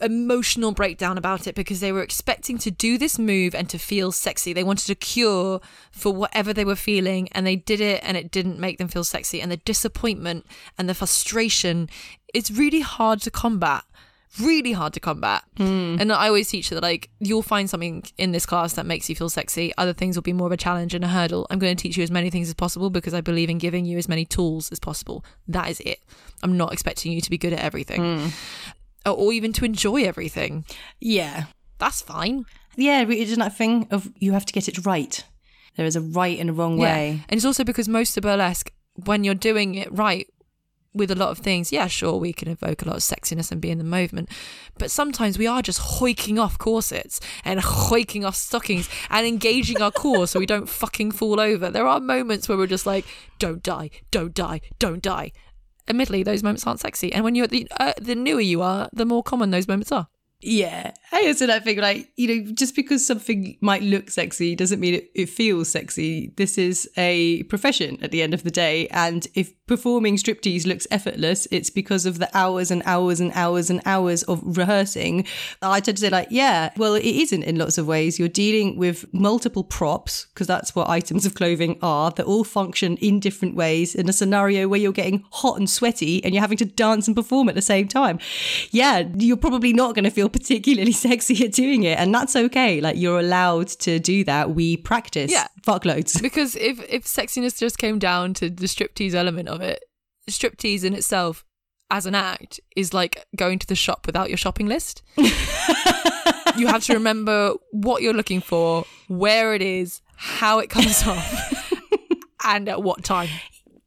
emotional breakdown about it because they were expecting to do this move and to feel sexy. They wanted a cure for whatever they were feeling and they did it and it didn't make them feel sexy. And the disappointment and the frustration, it's really hard to combat really hard to combat. Hmm. And I always teach that like you'll find something in this class that makes you feel sexy. Other things will be more of a challenge and a hurdle. I'm going to teach you as many things as possible because I believe in giving you as many tools as possible. That is it. I'm not expecting you to be good at everything. Hmm. Or, or even to enjoy everything. Yeah. That's fine. Yeah, it isn't that thing of you have to get it right. There is a right and a wrong way. And it's also because most of burlesque, when you're doing it right with a lot of things, yeah, sure, we can evoke a lot of sexiness and be in the movement. But sometimes we are just hoiking off corsets and hoiking off stockings and engaging our core so we don't fucking fall over. There are moments where we're just like, don't die, don't die, don't die. Admittedly, those moments aren't sexy. And when you're the, uh, the newer you are, the more common those moments are. Yeah. I also that thing like, you know, just because something might look sexy doesn't mean it, it feels sexy. This is a profession at the end of the day. And if performing striptease looks effortless, it's because of the hours and hours and hours and hours of rehearsing. I tend to say like, yeah, well, it isn't in lots of ways. You're dealing with multiple props because that's what items of clothing are that all function in different ways in a scenario where you're getting hot and sweaty and you're having to dance and perform at the same time. Yeah, you're probably not going to feel particularly sexy at doing it. And that's okay. Like you're allowed to do that. We practice. Yeah. Fuckloads. Because if, if sexiness just came down to the striptease element of it, striptease in itself as an act is like going to the shop without your shopping list. you have to remember what you're looking for, where it is, how it comes off, and at what time.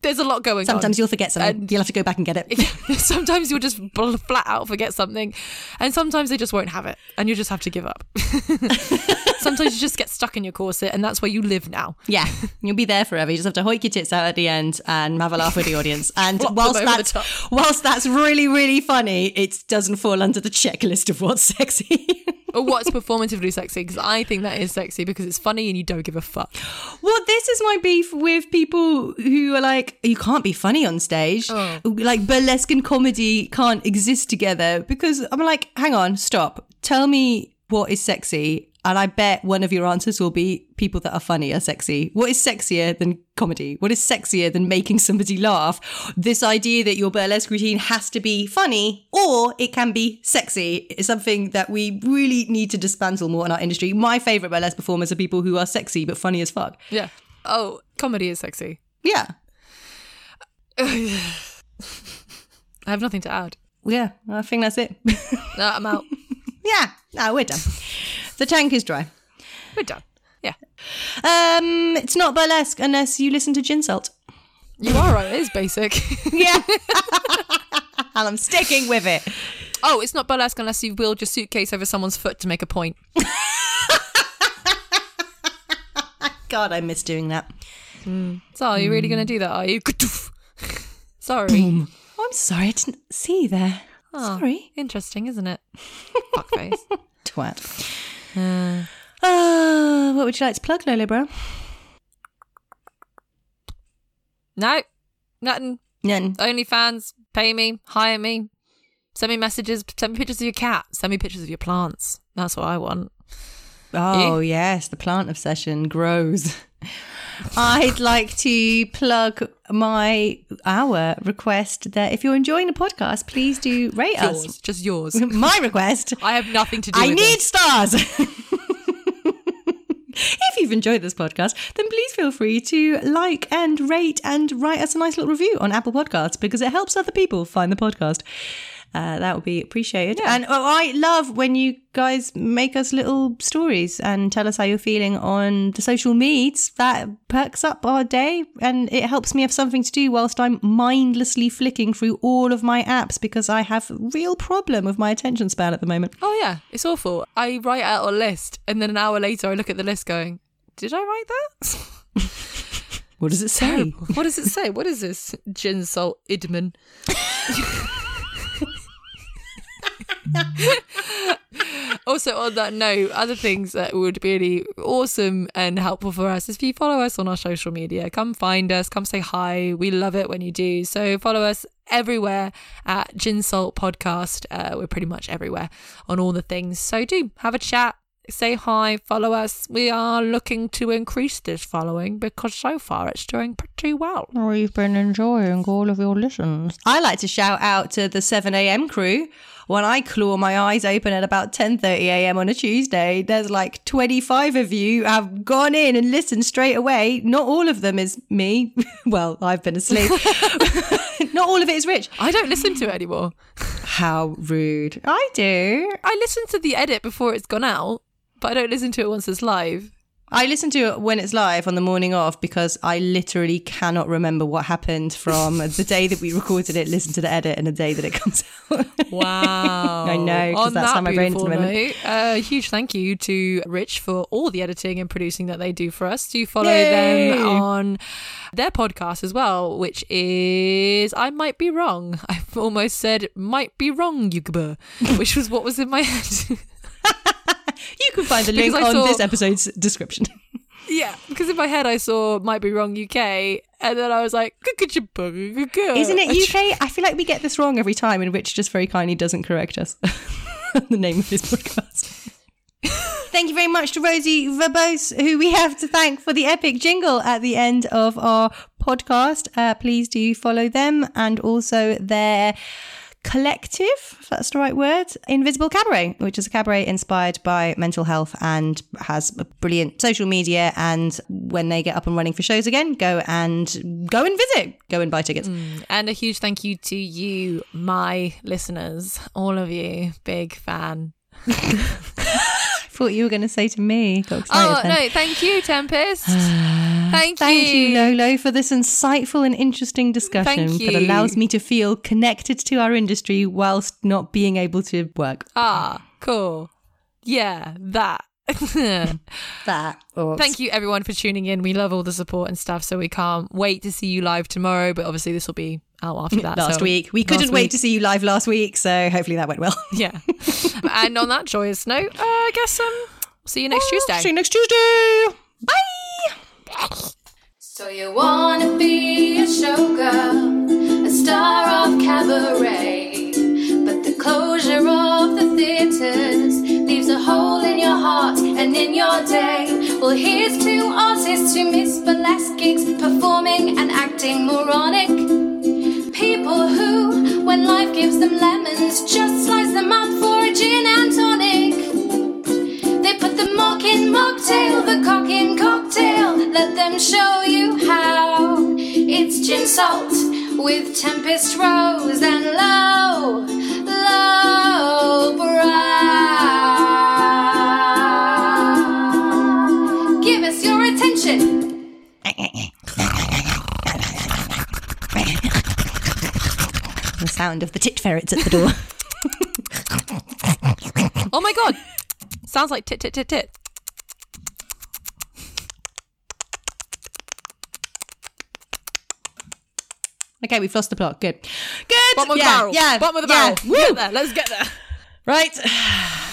There's a lot going Sometimes on. Sometimes you'll forget something. And- you'll have to go back and get it. sometimes you'll just bl- flat out forget something, and sometimes they just won't have it, and you just have to give up. sometimes you just get stuck in your corset, and that's where you live now. Yeah, you'll be there forever. You just have to hoik your tits out at the end and have a laugh with the audience. And whilst that's whilst that's really really funny, it doesn't fall under the checklist of what's sexy. Or what's performatively sexy because I think that is sexy because it's funny and you don't give a fuck. well, this is my beef with people who are like, you can't be funny on stage. Oh. Like burlesque and comedy can't exist together because I'm like, hang on, stop. Tell me what is sexy. And I bet one of your answers will be people that are funny are sexy. What is sexier than comedy? What is sexier than making somebody laugh? This idea that your burlesque routine has to be funny or it can be sexy is something that we really need to dismantle more in our industry. My favorite burlesque performers are people who are sexy but funny as fuck. Yeah. Oh, comedy is sexy. Yeah. I have nothing to add. Yeah, I think that's it. No, I'm out. yeah, no, we're done. The tank is dry. We're done. Yeah. Um, it's not burlesque unless you listen to Gin Salt. You are right. It is basic. Yeah. and I'm sticking with it. oh, it's not burlesque unless you wheeled your suitcase over someone's foot to make a point. God, I miss doing that. So, are you really going to do that? Are you? Sorry. Oh, I'm sorry, I didn't see you there. Oh, Sorry. Interesting, isn't it? Fuckface. Twat. Uh, what would you like to plug, Lolo Brow? No, nothing. None. OnlyFans, pay me, hire me, send me messages, send me pictures of your cat, send me pictures of your plants. That's what I want. Oh, yes, the plant obsession grows. I'd like to plug my our request that if you're enjoying the podcast, please do rate Yours, us. just yours. My request. I have nothing to do I need stars. if you've enjoyed this podcast, then please feel free to like and rate and write us a nice little review on Apple Podcasts because it helps other people find the podcast. Uh, that would be appreciated. And oh, I love when you guys make us little stories and tell us how you're feeling on the social medias. That perks up our day and it helps me have something to do whilst I'm mindlessly flicking through all of my apps because I have real problem with my attention span at the moment. Oh yeah, it's awful. I write out a list, and then an hour later, I look at the list, going, "Did I write that? What does it say? what does it say? What is this? Gin salt idman." also, on that note, other things that would be really awesome and helpful for us is if you follow us on our social media. Come find us, come say hi. We love it when you do. So follow us everywhere at Gin Salt Podcast. Uh, we're pretty much everywhere on all the things. So do have a chat. Say hi, follow us. We are looking to increase this following because so far it's doing pretty well. We've been enjoying all of your listens. I like to shout out to the 7 a.m. crew. When I claw my eyes open at about 10:30 a.m. on a Tuesday, there's like 25 of you have gone in and listened straight away. Not all of them is me. well, I've been asleep. Not all of it is Rich. I don't listen to it anymore. How rude. I do. I listen to the edit before it's gone out, but I don't listen to it once it's live. I listen to it when it's live on the morning of because I literally cannot remember what happened from the day that we recorded it, listen to the edit, and the day that it comes out. Wow. I know, because that's that how my brain is at the moment. note, A huge thank you to Rich for all the editing and producing that they do for us. Do follow Yay! them on their podcast as well, which is I Might Be Wrong. I've almost said Might Be Wrong, Yuguba, which was what was in my head. You can find the link on saw- this episode's description. yeah, because in my head I saw Might Be Wrong UK, and then I was like, Isn't it UK? I feel like we get this wrong every time, and Rich just very kindly doesn't correct us. the name of his podcast. Thank you very much to Rosie Verbose, who we have to thank for the epic jingle at the end of our podcast. Uh, please do follow them and also their collective, if that's the right word, Invisible Cabaret, which is a cabaret inspired by mental health and has a brilliant social media. And when they get up and running for shows again, go and go and visit, go and buy tickets. Mm. And a huge thank you to you, my listeners, all of you, big fan. Thought you were going to say to me. Oh then. no, thank you, Tempest. thank, Thank you, you. Lolo, for this insightful and interesting discussion Thank that you. allows me to feel connected to our industry whilst not being able to work. Ah, cool. Yeah, that. That. Or Thank you everyone for tuning in. We love all the support and stuff, so we can't wait to see you live tomorrow. But obviously, this will be out after that. Last so- week. We couldn't last wait week. to see you live last week, so hopefully that went well. Yeah. and on that joyous note, uh, I guess um, see you next Tuesday. See you next Tuesday. Bye. So you wanna be a showgirl, a star of cabaret, but the closure of the theaters your heart and in day. Well, here's two artists who miss burlesque gigs, performing and acting moronic. People who, when life gives them lemons, just slice them up for a gin and tonic. They put the mock in mocktail, the cock in cocktail. Let them show you how. It's gin salt with tempest rose and low, low sound of the tit ferrets at the door. Oh my god. Sounds like tit tit tit tit. okay, we've lost the plot. Good. Good. Bottom of yeah, the barrel. Yeah. Bottom of the yeah. barrel. Woo. Get there. Let's get there. Right.